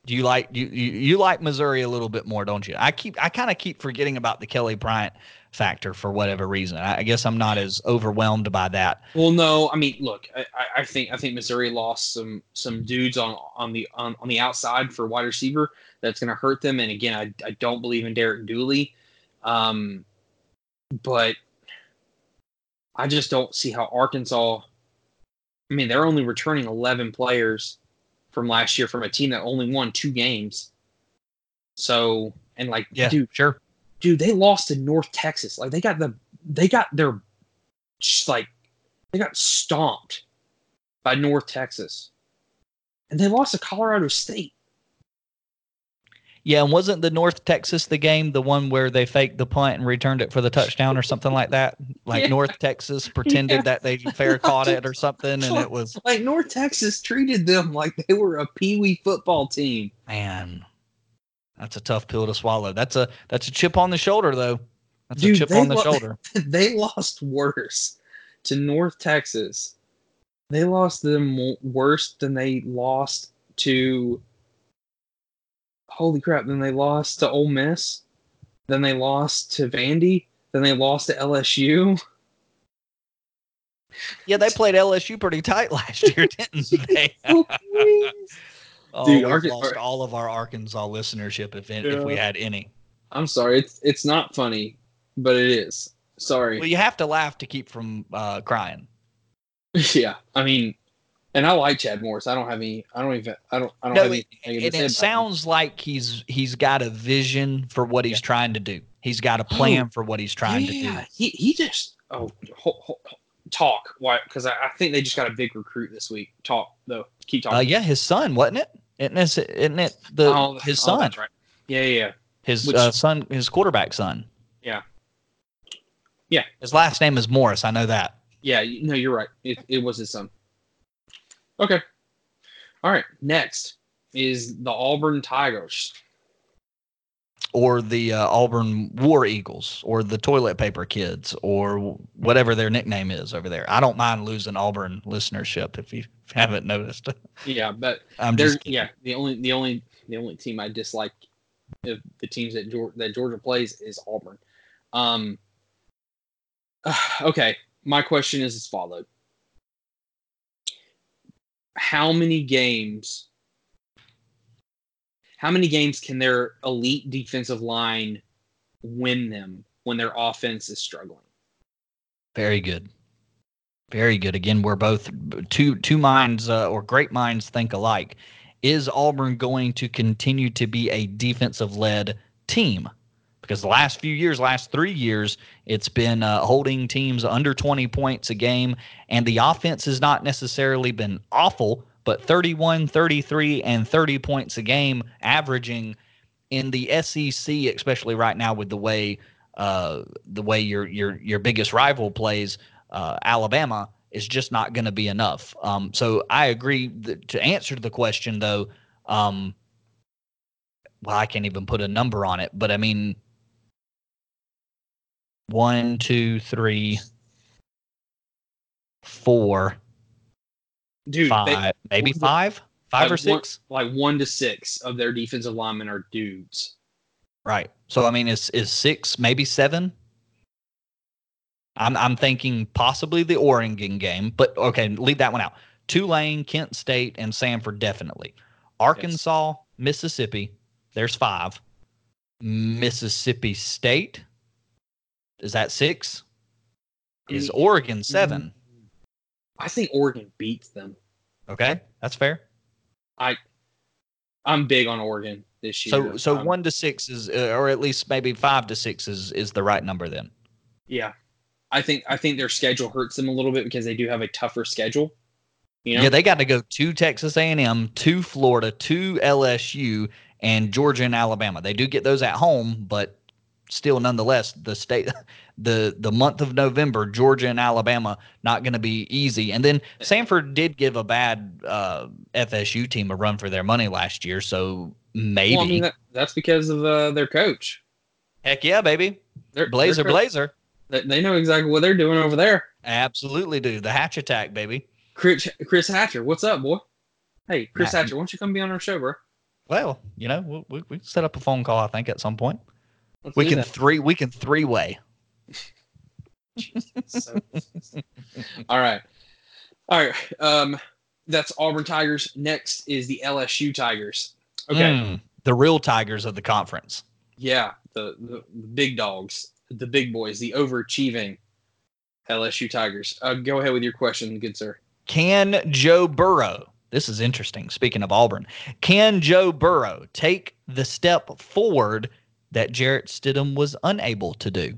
Do you like you, you you like Missouri a little bit more, don't you? I keep I kind of keep forgetting about the Kelly Bryant factor for whatever reason. I, I, guess I'm not as overwhelmed by that. Well, no, I mean, look, I, I think I think Missouri lost some some dudes on on the on, on the outside for wide receiver that's going to hurt them. And again, I I don't believe in Derek Dooley, um, but I just don't see how Arkansas. I mean, they're only returning 11 players from last year from a team that only won two games. So, and like, yeah, dude, sure, dude, they lost to North Texas. Like, they got the, they got their, just like, they got stomped by North Texas, and they lost to Colorado State. Yeah, and wasn't the North Texas the game the one where they faked the punt and returned it for the touchdown or something like that? Like yeah. North Texas pretended yeah. that they fair caught it or something, and it was like North Texas treated them like they were a pee wee football team. Man, that's a tough pill to swallow. That's a that's a chip on the shoulder though. That's Dude, a chip on the lo- shoulder. They lost worse to North Texas. They lost them worse than they lost to holy crap, then they lost to Ole Miss. Then they lost to Vandy. Then they lost to LSU. Yeah, they played LSU pretty tight last year, didn't they? oh, Dude, we lost all of our Arkansas listenership if yeah. if we had any. I'm sorry, it's it's not funny, but it is. Sorry. Well, you have to laugh to keep from uh, crying. Yeah, I mean, and I like Chad Morris. I don't have any. I don't even. I don't. I don't no, have any. And it sounds like he's he's got a vision for what he's yeah. trying to do. He's got a plan oh, for what he's trying yeah. to do. He he just oh ho, ho, talk why because I, I, think they just got a big recruit this week. Talk though. Keep talking. Uh, yeah, his son wasn't it? Isn't it? Isn't it the oh, his oh, son? Oh, right. Yeah, yeah. His Which, uh, son, his quarterback son. Yeah. Yeah. His last name is Morris. I know that. Yeah. No, you're right. It, it was his son. Okay. All right. Next is the Auburn Tigers. Or the uh, Auburn War Eagles, or the Toilet Paper Kids, or whatever their nickname is over there. I don't mind losing Auburn listenership if you haven't noticed. Yeah, but I'm just yeah. The only the only the only team I dislike of the teams that Georgia, that Georgia plays is Auburn. Um. okay, my question is as followed: How many games? How many games can their elite defensive line win them when their offense is struggling? Very good. Very good. Again, we're both two two minds uh, or great minds think alike. Is Auburn going to continue to be a defensive led team? Because the last few years, last three years, it's been uh, holding teams under 20 points a game, and the offense has not necessarily been awful, but 31, 33, and 30 points a game, averaging in the SEC, especially right now with the way uh, the way your your your biggest rival plays, uh, Alabama is just not going to be enough. Um, so I agree. That, to answer the question, though, um, well, I can't even put a number on it, but I mean, one, two, three, four, Dude, five, they- maybe one- five, five like or one- six. like one to six of their defensive linemen are dudes. Right. So I mean, is is six, maybe seven? I'm I'm thinking possibly the Oregon game, but okay, leave that one out. Tulane, Kent State, and Samford definitely. Arkansas, Mississippi, there's five. Mississippi State, is that six? Is Oregon seven? I think Oregon beats them. Okay, that's fair. I I'm big on Oregon this year. So so Um, one to six is, uh, or at least maybe five to six is is the right number then. Yeah, I think I think their schedule hurts them a little bit because they do have a tougher schedule. You know, Yeah, they got to go to Texas A&M, to Florida, to LSU, and Georgia and Alabama. They do get those at home, but still, nonetheless, the state, the the month of November, Georgia and Alabama not going to be easy. And then Samford did give a bad uh, FSU team a run for their money last year, so maybe. Well, I mean that, that's because of uh, their coach. Heck yeah, baby, Their, Blazer, coach- Blazer, They, they know exactly what they're doing over there. absolutely do the hatch attack, baby. Chris, Chris Hatcher, what's up, boy? Hey, Chris Hatcher, why don't you come be on our show, bro? Well, you know, we we, we set up a phone call. I think at some point Let's we can that. three we can three way. So- all right, all right. Um, that's Auburn Tigers. Next is the LSU Tigers. Okay, Mm, the real Tigers of the conference. yeah, the, the the big dogs, the big boys, the overachieving LSU Tigers. Uh, go ahead with your question, good sir. Can Joe Burrow, this is interesting, speaking of Auburn, can Joe Burrow take the step forward that Jarrett Stidham was unable to do?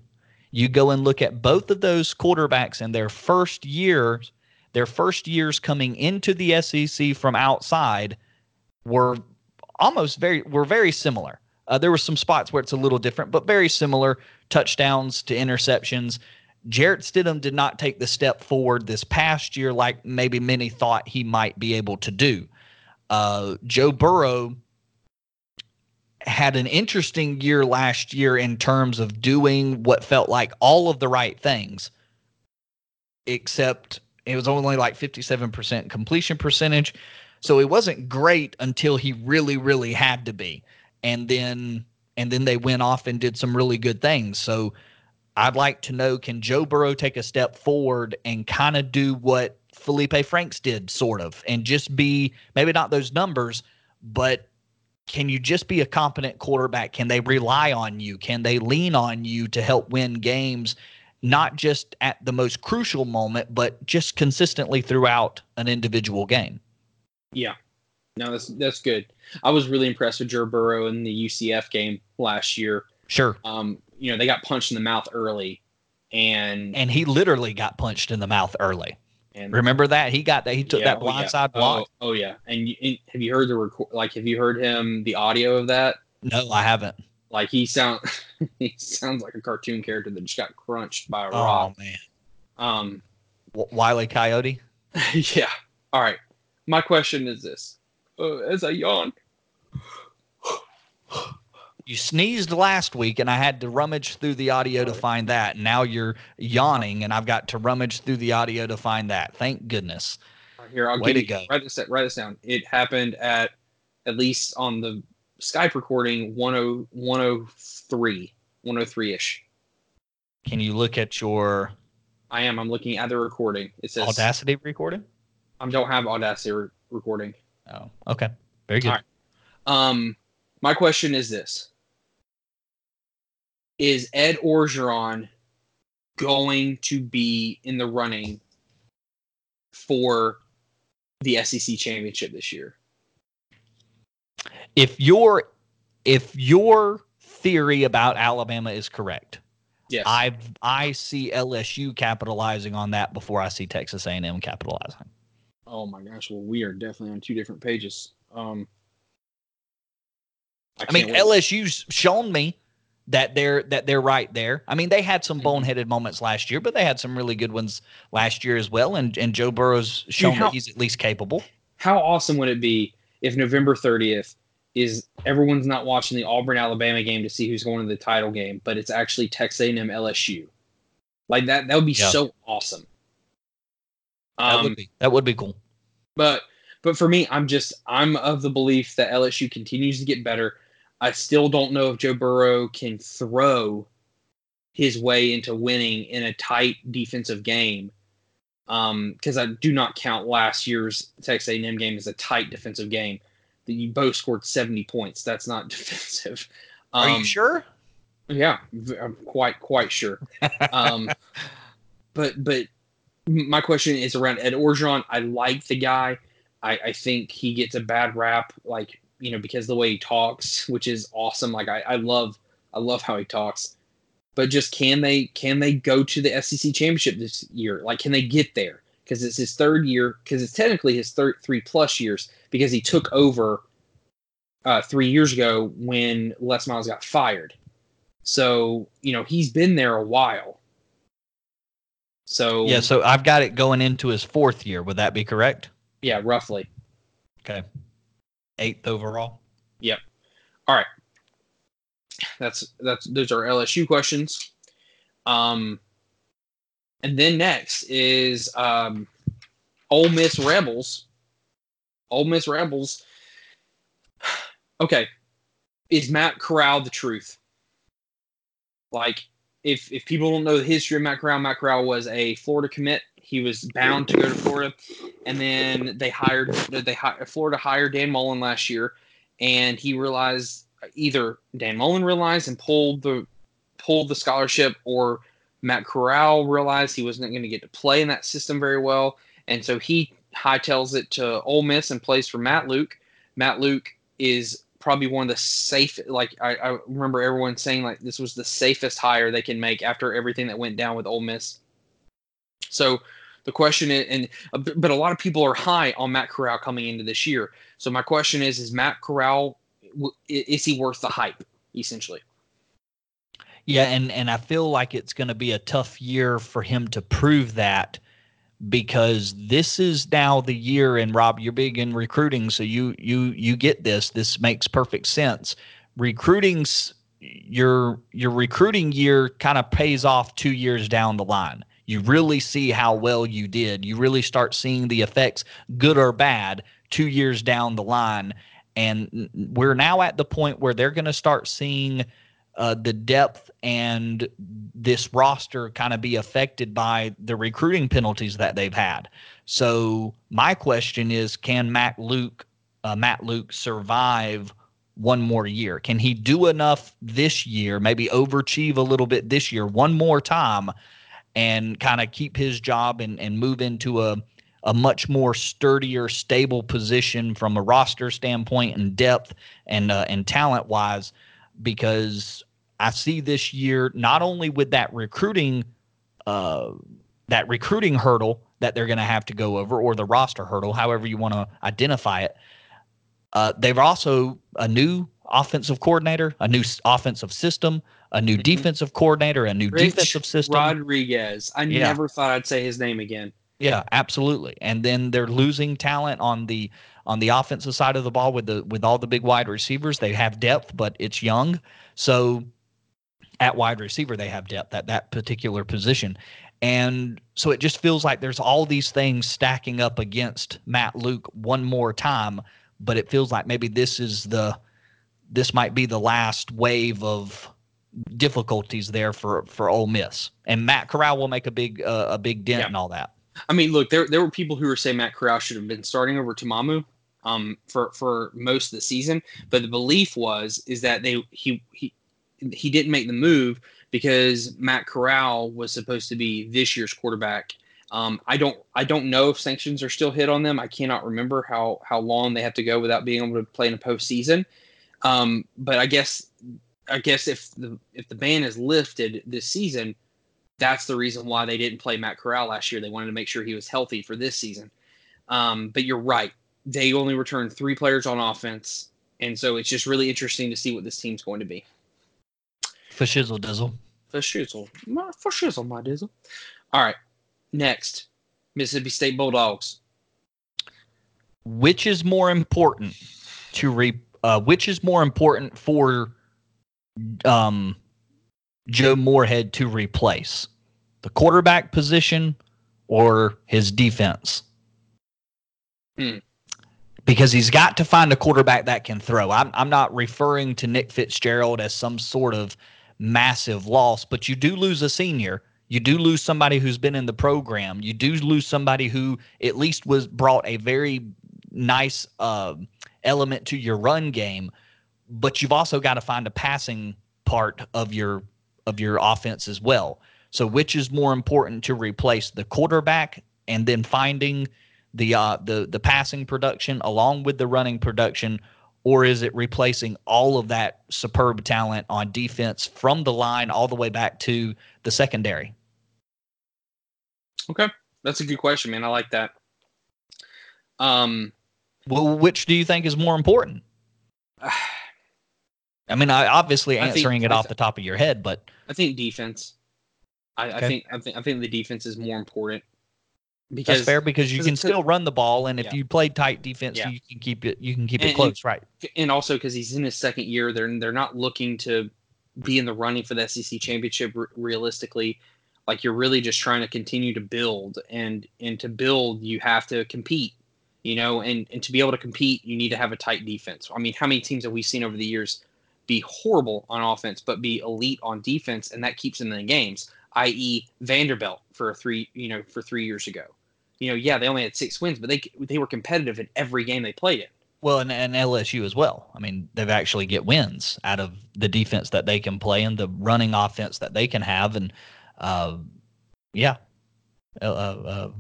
You go and look at both of those quarterbacks and their first years, their first years coming into the SEC from outside were almost very were very similar. Uh, there were some spots where it's a little different, but very similar touchdowns to interceptions. Jarrett Stidham did not take the step forward this past year like maybe many thought he might be able to do. Uh, Joe Burrow had an interesting year last year in terms of doing what felt like all of the right things, except it was only like 57% completion percentage. So it wasn't great until he really, really had to be. And then and then they went off and did some really good things. So I'd like to know can Joe Burrow take a step forward and kind of do what Felipe Franks did, sort of, and just be maybe not those numbers, but can you just be a competent quarterback? Can they rely on you? Can they lean on you to help win games, not just at the most crucial moment, but just consistently throughout an individual game? Yeah, no, that's that's good. I was really impressed with Joe Burrow in the UCF game last year. Sure. Um, you know, they got punched in the mouth early, and And he literally got punched in the mouth early. And Remember that? He got that. He took Yeah, that oh, yeah. blindside block. Oh, oh yeah, and, you, and have you heard the record? Like, have you heard him the audio of that? No, I haven't. Like, he sound he sounds like a cartoon character that just got crunched by a Oh rock. Oh man, Um, W- Wiley Coyote. yeah. All right. My question is this: uh, as I yawn, You sneezed last week, and I had to rummage through the audio to find that. Now you're yawning, and I've got to rummage through the audio to find that. Thank goodness. here I'll Way give to you, go. write this write this down. It happened at at least on the Skype recording 10 103 103 ish. Can you look at your I am. I'm looking at the recording. It says Audacity recording? I don't have Audacity re- recording. Oh, okay. Very good. Right. Um, my question is this: Is Ed Orgeron going to be in the running for the SEC championship this year? If your if your theory about Alabama is correct, Yes. I I see LSU capitalizing on that before I see Texas A&M capitalizing. oh my gosh. Well, we are definitely on two different pages. Um, I mean, wait. LSU's shown me that they're that they're right there. I mean, they had some Mhm. boneheaded moments last year, but they had some really good ones last year as well. And and Joe Burrow's shown how- that he's at least capable. How awesome would it be if November 30th is everyone's not watching the Auburn Alabama game to see who's going to the title game, but it's actually Texas A&M LSU. Like that that would be Yeah. so awesome. That Um, would be that would be cool. but but for me, I'm just I'm of the belief that LSU continues to get better. I still don't know if Joe Burrow can throw his way into winning in a tight defensive game. Um, because I do not count last year's Texas A&M game as a tight defensive game. That you both scored 70 points. That's not defensive. Are Um, you sure? yeah, I'm quite quite sure. Um, but but my question is around Ed Orgeron. I like the guy. I, I think he gets a bad rap, like you know, because the way he talks, which is awesome. Like I, I love I love how he talks. But just can they can they go to the SEC championship this year? Like can they get there? Because it's his third year. Because it's technically his third three plus years. Because he took over uh, three years ago when Les Miles got fired. So, you know, he's been there a while. So, Yeah, so I've got it going into his fourth year. Would that be correct? yeah, roughly. Okay. Eighth overall. Yep. All right. That's that's those are LSU questions. Um and then next is um Ole Miss Rebels. Ole Miss Rebels. Okay. Is Matt Corral the truth? Like if if people don't know the history of Matt Corral, Matt Corral was a Florida commit. He was bound to go to Florida, and then they hired they Florida hired Dan Mullen last year, and he realized either Dan Mullen realized and pulled the pulled the scholarship, or Matt Corral realized he wasn't going to get to play in that system very well, and so he hightails it to Ole Miss and plays for Matt Luke. Matt Luke is probably one of the safe. Like I, I remember everyone saying like this was the safest hire they can make after everything that went down with Ole Miss. So the question is, and uh, but a lot of people are high on Matt Corral coming into this year. So my question is: Is Matt Corral is he worth the hype? Essentially, Yeah, and and I feel like it's going to be a tough year for him to prove that because this is now the year and Rob you're big in recruiting so you you you get this this makes perfect sense recruiting's your your recruiting year kind of pays off 2 years down the line you really see how well you did you really start seeing the effects good or bad 2 years down the line and we're now at the point where they're going to start seeing uh, the depth and this roster kind of be affected by the recruiting penalties that they've had. So my question is, can Matt Luke, uh, Matt Luke, survive one more year? Can he do enough this year? Maybe overachieve a little bit this year, one more time, and kind of keep his job and and move into a a much more sturdier, stable position from a roster standpoint and depth and uh, and talent wise because I see this year not only with that recruiting uh, that recruiting hurdle that they're going to have to go over or the roster hurdle, however you want to identify it. Uh, they've also a new offensive coordinator, a new offensive system, a new Mhm. defensive coordinator, a new Rich defensive system. Rodriguez. I Yeah. never thought I'd say his name again. Yeah, absolutely. And then they're losing talent on the on the offensive side of the ball with the with all the big wide receivers. They have depth, but it's young. So at wide receiver, they have depth at that particular position. And so it just feels like there's all these things stacking up against Matt Luke one more time, but it feels like maybe this is the this might be the last wave of difficulties there for for Ole Miss, and Matt Corral will make a big uh, a big dent Yeah. in all that. I mean, look, there there were people who were saying Matt Corral should have been starting over Ta'amu um for for most of the season, but the belief was is that they he he he didn't make the move because Matt Corral was supposed to be this year's quarterback. Um, I don't I don't know if sanctions are still hit on them. I cannot remember how how long they have to go without being able to play in a postseason. Um, but I guess I guess if the if the ban is lifted this season, that's the reason why they didn't play Matt Corral last year. They wanted to make sure he was healthy for this season. Um, but you're right; they only returned three players on offense, and so it's just really interesting to see what this team's going to be. For shizzle dizzle. For shizzle, my, for shizzle, my dizzle. All right, next, Mississippi State Bulldogs. Which is more important to re? Uh, which is more important for um, Joe Moorhead to replace the quarterback position or his defense? Hmm. Because he's got to find a quarterback that can throw. I'm I'm not referring to Nick Fitzgerald as some sort of massive loss, but you do lose a senior. You do lose somebody who's been in the program. You do lose somebody who at least was brought a very nice uh, element to your run game. But you've also got to find a passing part of your of your offense as well. So which is more important to replace the quarterback and then finding the uh, the the passing production along with the running production, or is it replacing all of that superb talent on defense from the line all the way back to the secondary? Okay, that's a good question, man. I like that. Um, Well, which do you think is more important? I mean, I obviously I think- answering it off th- the top of your head, but I think defense. I, I think I think I think the defense is more important that's because fair because you can still run the ball, and if Yeah. you play tight defense, Yeah. you can keep it you can keep And- it and- close, right? and also because he's in his second year, they're they're not looking to be in the running for the SEC championship re- realistically. Like you're really just trying to continue to build, and and to build, you have to compete, you know, and and to be able to compete, you need to have a tight defense. I mean, how many teams have we seen over the years be horrible on offense but be elite on defense, and that keeps them in the games? I.e., Vanderbilt for three, you know, for three years ago. You know, yeah, they only had six wins, but they they were competitive in every game they played in. Well, and, and LSU as well. I mean, they've actually get wins out of the defense that they can play and the running offense that they can have, and uh, yeah, uh, uh,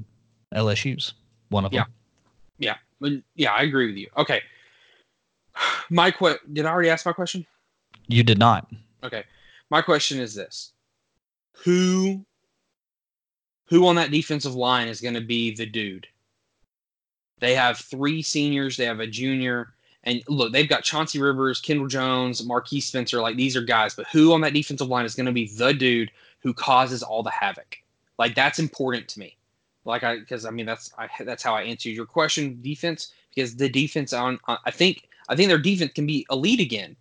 LSU's one of Yeah. them. Yeah, yeah, I agree with you. Okay, my que- did I already ask my question? You did not. Okay, my question is this: Who, who on that defensive line is going to be the dude? They have three seniors. They have a junior, and look, they've got Chauncey Rivers, Kendell Jones, Marquiss Spencer. Like these are guys, but who on that defensive line is going to be the dude who causes all the havoc? Like that's important to me. Like I, because I mean that's I, that's how I answered your question. Defense, because the defense on, on I think I think their defense can be elite again,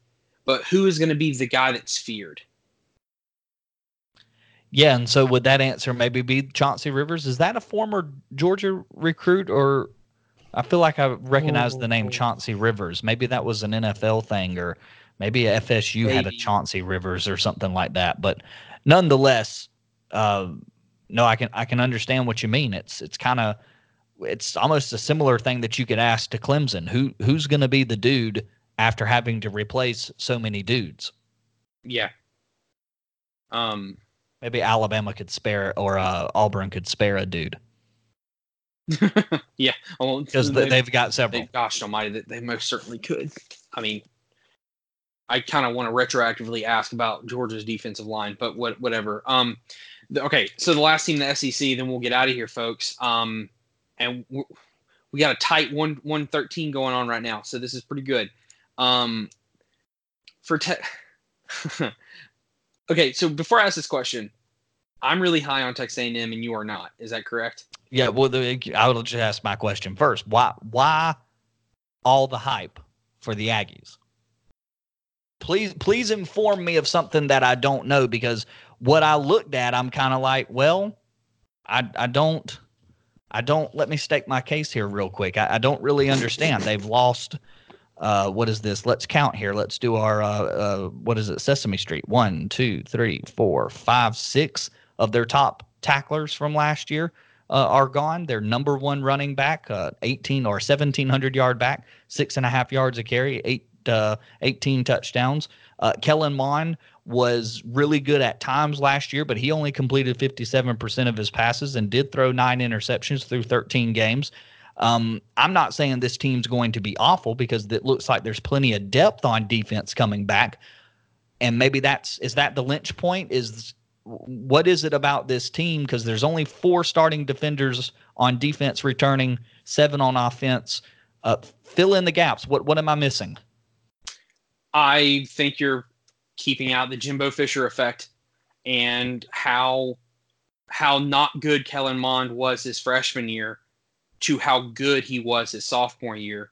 but who is going to be the guy that's feared? Yeah, and so would that answer maybe be Chauncey Rivers? Is that a former Georgia recruit, or I feel like I recognize the name Chauncey Rivers. Maybe that was an NFL thing, or maybe a FSU had a Chauncey Rivers or something like that. But nonetheless, uh, no, I can I can understand what you mean. It's it's kind of it's almost a similar thing that you could ask to Clemson. Who who's going to be the dude after having to replace so many dudes? Yeah. Um. Maybe Alabama could spare or uh, Auburn could spare a dude yeah. Well, because they- they've got several. they, gosh almighty, they, they most certainly could. I mean, I kind of want to retroactively ask about Georgia's defensive line, but what, whatever. Um, the, okay, so the last team in the SEC, then we'll get out of here, folks. Um, and we we got a tight one one thirteen going on right now, so this is pretty good. Um, for te- okay, so before I ask this question, I'm really high on Texas A&M, and you are not. Is that correct? Yeah, well, I will just ask my question first. Why, why all the hype for the Aggies? Please, please inform me of something that I don't know because what I looked at, I'm kind of like, well, I, I don't, I don't. Let me state my case here real quick. I, I don't really understand. They've lost uh, what is this? Let's count here. Let's do our uh, uh, what is it? Sesame Street. One, two, three, four, five, six of their top tacklers from last year uh, are gone. Their number one running back, uh, 18 or 1700 yard back, six and a half yards a carry, eight, uh, 18 touchdowns. Kellen Mond was really good at times last year, but he only completed 57% of his passes and did throw nine interceptions through 13 games. Um, I'm not saying this team's going to be awful because it looks like there's plenty of depth on defense coming back. And maybe that's is that the lynch point? Is what is it about this team? Because there's only four starting defenders on defense returning, seven on offense. Uh, fill in the gaps. What what am I missing? I think you're keeping out the Jimbo Fisher effect and how how not good Kellen Mond was his freshman year to how good he was his sophomore year.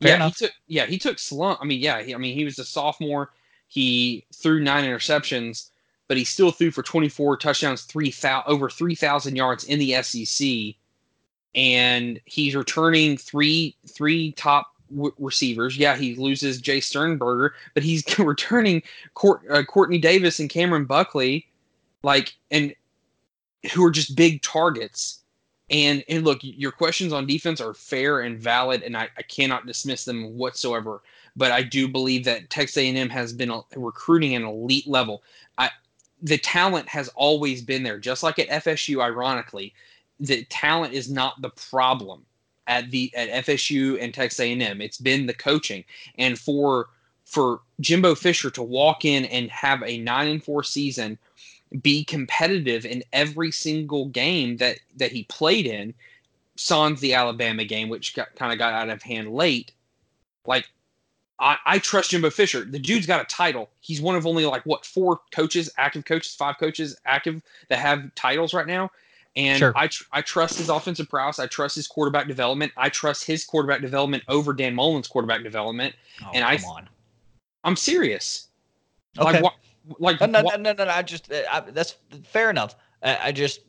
Fair yeah, enough. he took yeah, he took slump. I mean, yeah, he, I mean, he was a sophomore. He threw nine interceptions, but he still threw for 24 touchdowns, three thou- over 3,000 yards in the SEC, and he's returning three three top w- receivers. Yeah, he loses Jace Sternberger, but he's returning Court, uh, Quartney Davis and Camron Buckley, like and who are just big targets. And and look, your questions on defense are fair and valid, and I, I cannot dismiss them whatsoever. But I do believe that Texas A&M has been a, recruiting an elite level. I, the talent has always been there, just like at FSU. Ironically, the talent is not the problem at the at FSU and Texas A&M. It's been the coaching, and for for Jimbo Fisher to walk in and have a nine and four season be competitive in every single game that that he played in. Sans the alabama game which got, kind of got out of hand late. Like I, I trust jimbo fisher. The dude's got a title. He's one of only like what four coaches active coaches five coaches active that have titles right now. And Sure. I, tr- I trust his offensive prowess. I trust his quarterback development. I trust his quarterback development over dan mullen's quarterback development. Oh, And I- on. i'm serious. Okay. like what like no, wha- no, no, no, I just uh, I, that's fair enough. I, I just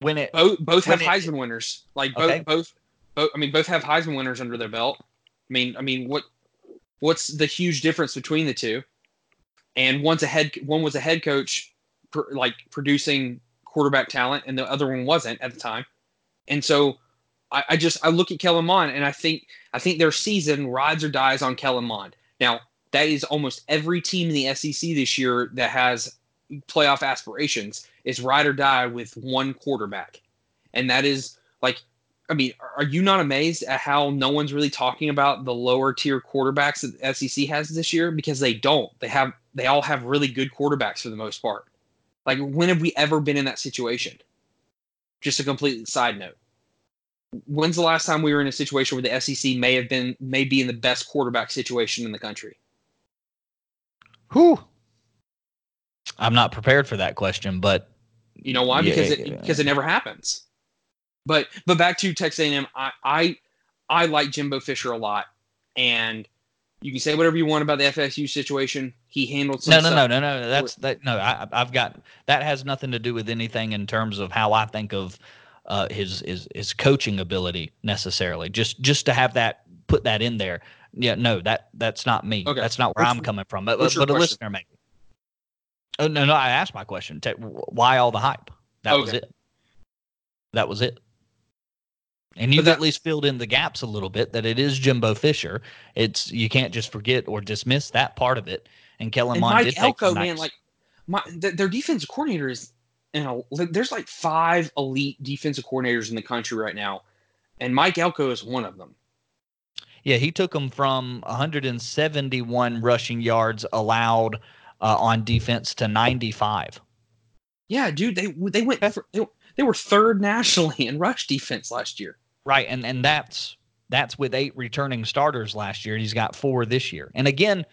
when it both both have it- Heisman winners. Like both Okay. both both I mean both have Heisman winners under their belt. I mean I mean what what's the huge difference between the two? And one's a head one was a head coach pr- like producing quarterback talent and the other one wasn't at the time. And so I, I just I look at Kellen Mond and I think I think their season rides or dies on Kellen Mond. Now that is almost every team in the SEC this year that has playoff aspirations is ride or die with one quarterback. And that is like, I mean, are- you not amazed at how no one's really talking about the lower tier quarterbacks that the SEC has this year? Because they don't. They have they all have really good quarterbacks for the most part. Like, when have we ever been in that situation? Just a complete side note. When's the last time we were in a situation where the SEC may have been may be in the best quarterback situation in the country? Whew, I'm not prepared for that question, but You know why? Yeah, Because yeah. it because it never happens. But but back to Texas A&M, I I I like Jimbo Fisher a lot, and you can say whatever you want about the FSU situation. He handled some no, no, no, no, no. That's that. No, I, I've got that has nothing to do with anything in terms of how I think of uh, his his his coaching ability necessarily. Just just to have that put that in there. Yeah, no, that that's not me. Okay. That's not where What's- I'm coming from. But but, a question? listener maybe. Oh, no, no. I asked my question. Why all the hype? That was it. That was it. And you've that- at least filled in the gaps a little bit that it is Jimbo Fisher. It's you can't just forget or dismiss that part of it. And Kellen And Mond Mike did take Elko, man, like my th- their defensive coordinator is, you know, there's like five elite defensive coordinators in the country right now, and Mike Elko is one of them. Yeah, he took them from 171 rushing yards allowed uh, on defense to 95. Yeah, dude, they they went for, they, they were third nationally in rush defense last year. Right, and and that's that's with eight returning starters last year. and He's got four this year. And again,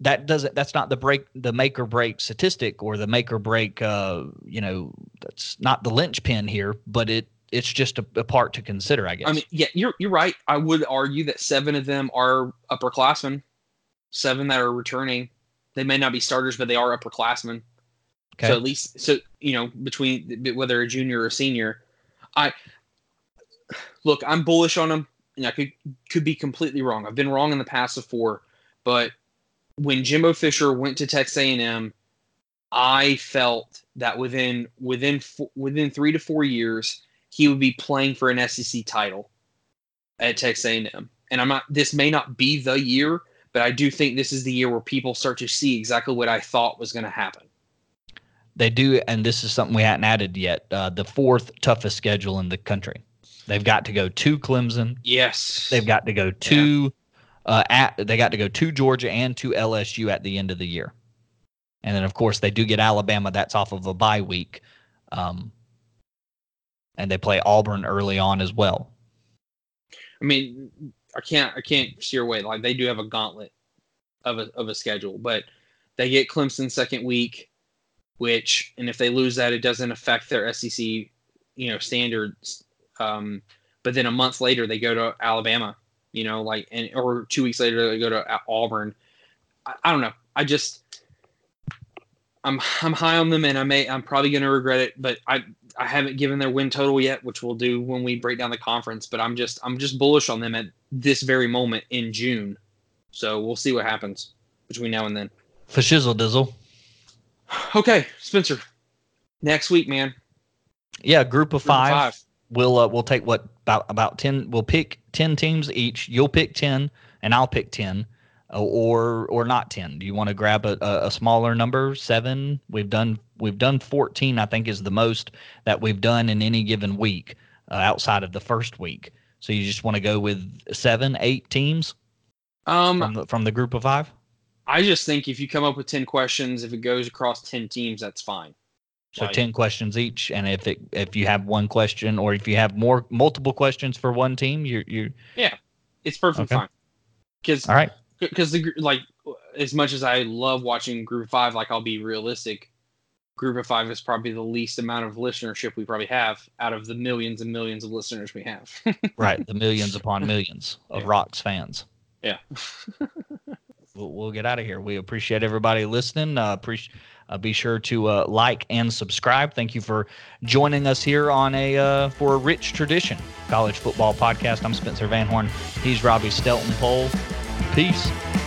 that doesn't that's not the break the make or break statistic or the make or break uh you know that's not the linchpin here, but it it's just a, a part to consider, I guess. I mean, yeah, you're you're right. I would argue that seven of them are upperclassmen, seven that are returning. They may not be starters, but they are upperclassmen. okay. So at least, so you know, between whether a junior or a senior, I look. I'm bullish on them. and I could could be completely wrong. I've been wrong in the past before, but when Jimbo Fisher went to Texas A&M, I felt that within within within three to four years he would be playing for an SEC title at Texas A&M. And I'm not. This may not be the year, but I do think this is the year where people start to see exactly what I thought was going to happen. They do, and this is something we hadn't added yet. Uh, the fourth toughest schedule in the country. They've got to go to Clemson. Yes. They've got to go to yeah. uh, at they got to go to Georgia and to LSU at the end of the year. And then of course they do get Alabama. That's off of a bye week. Um, and they play Auburn early on as well. I mean, I can't I can't steer away. Like they do have a gauntlet of a of a schedule, but they get Clemson second week, which and if they lose that, it doesn't affect their SEC, you know, standards um, but then a month later, they go to Alabama, you know, like, and or two weeks later, they go to Auburn. I, I don't know. I just, I'm I'm high on them, and I may I'm probably going to regret it, but I I haven't given their win total yet, which we'll do when we break down the conference. But I'm just I'm just bullish on them at this very moment in June. So we'll see what happens between now and then. For shizzle dizzle. Okay, Spencer. Next week, man. Yeah, group of, group five. five we'll uh, we'll take what about about 10 we'll pick 10 teams each you'll pick 10 and i'll pick 10 uh, or or not 10 do you want to grab a, a, smaller number? Seven? We've done we've done 14 i think is the most that we've done in any given week uh, outside of the first week. So you just want to go with seven eight teams? Um from the, from the group of five? I just think if you come up with 10 questions if it goes across 10 teams that's fine. So like, ten questions each, and if it if you have one question or if you have more multiple questions for one team, you're you yeah, it's perfectly okay. fine. Because all right, because the like as much as I love watching Group of Five, like I'll be realistic. Group of Five is probably the least amount of listenership we probably have out of the millions and millions of listeners we have. right, the millions upon millions of yeah. Rocks fans. Yeah. we'll, we'll get out of here. We appreciate everybody listening. Uh, appreciate uh, be sure to uh, like and subscribe. Thank you for joining us here on a uh, for a rich tradition college football podcast. I'm Spencer Van Horn. He's Robby Stelton Pole. Peace.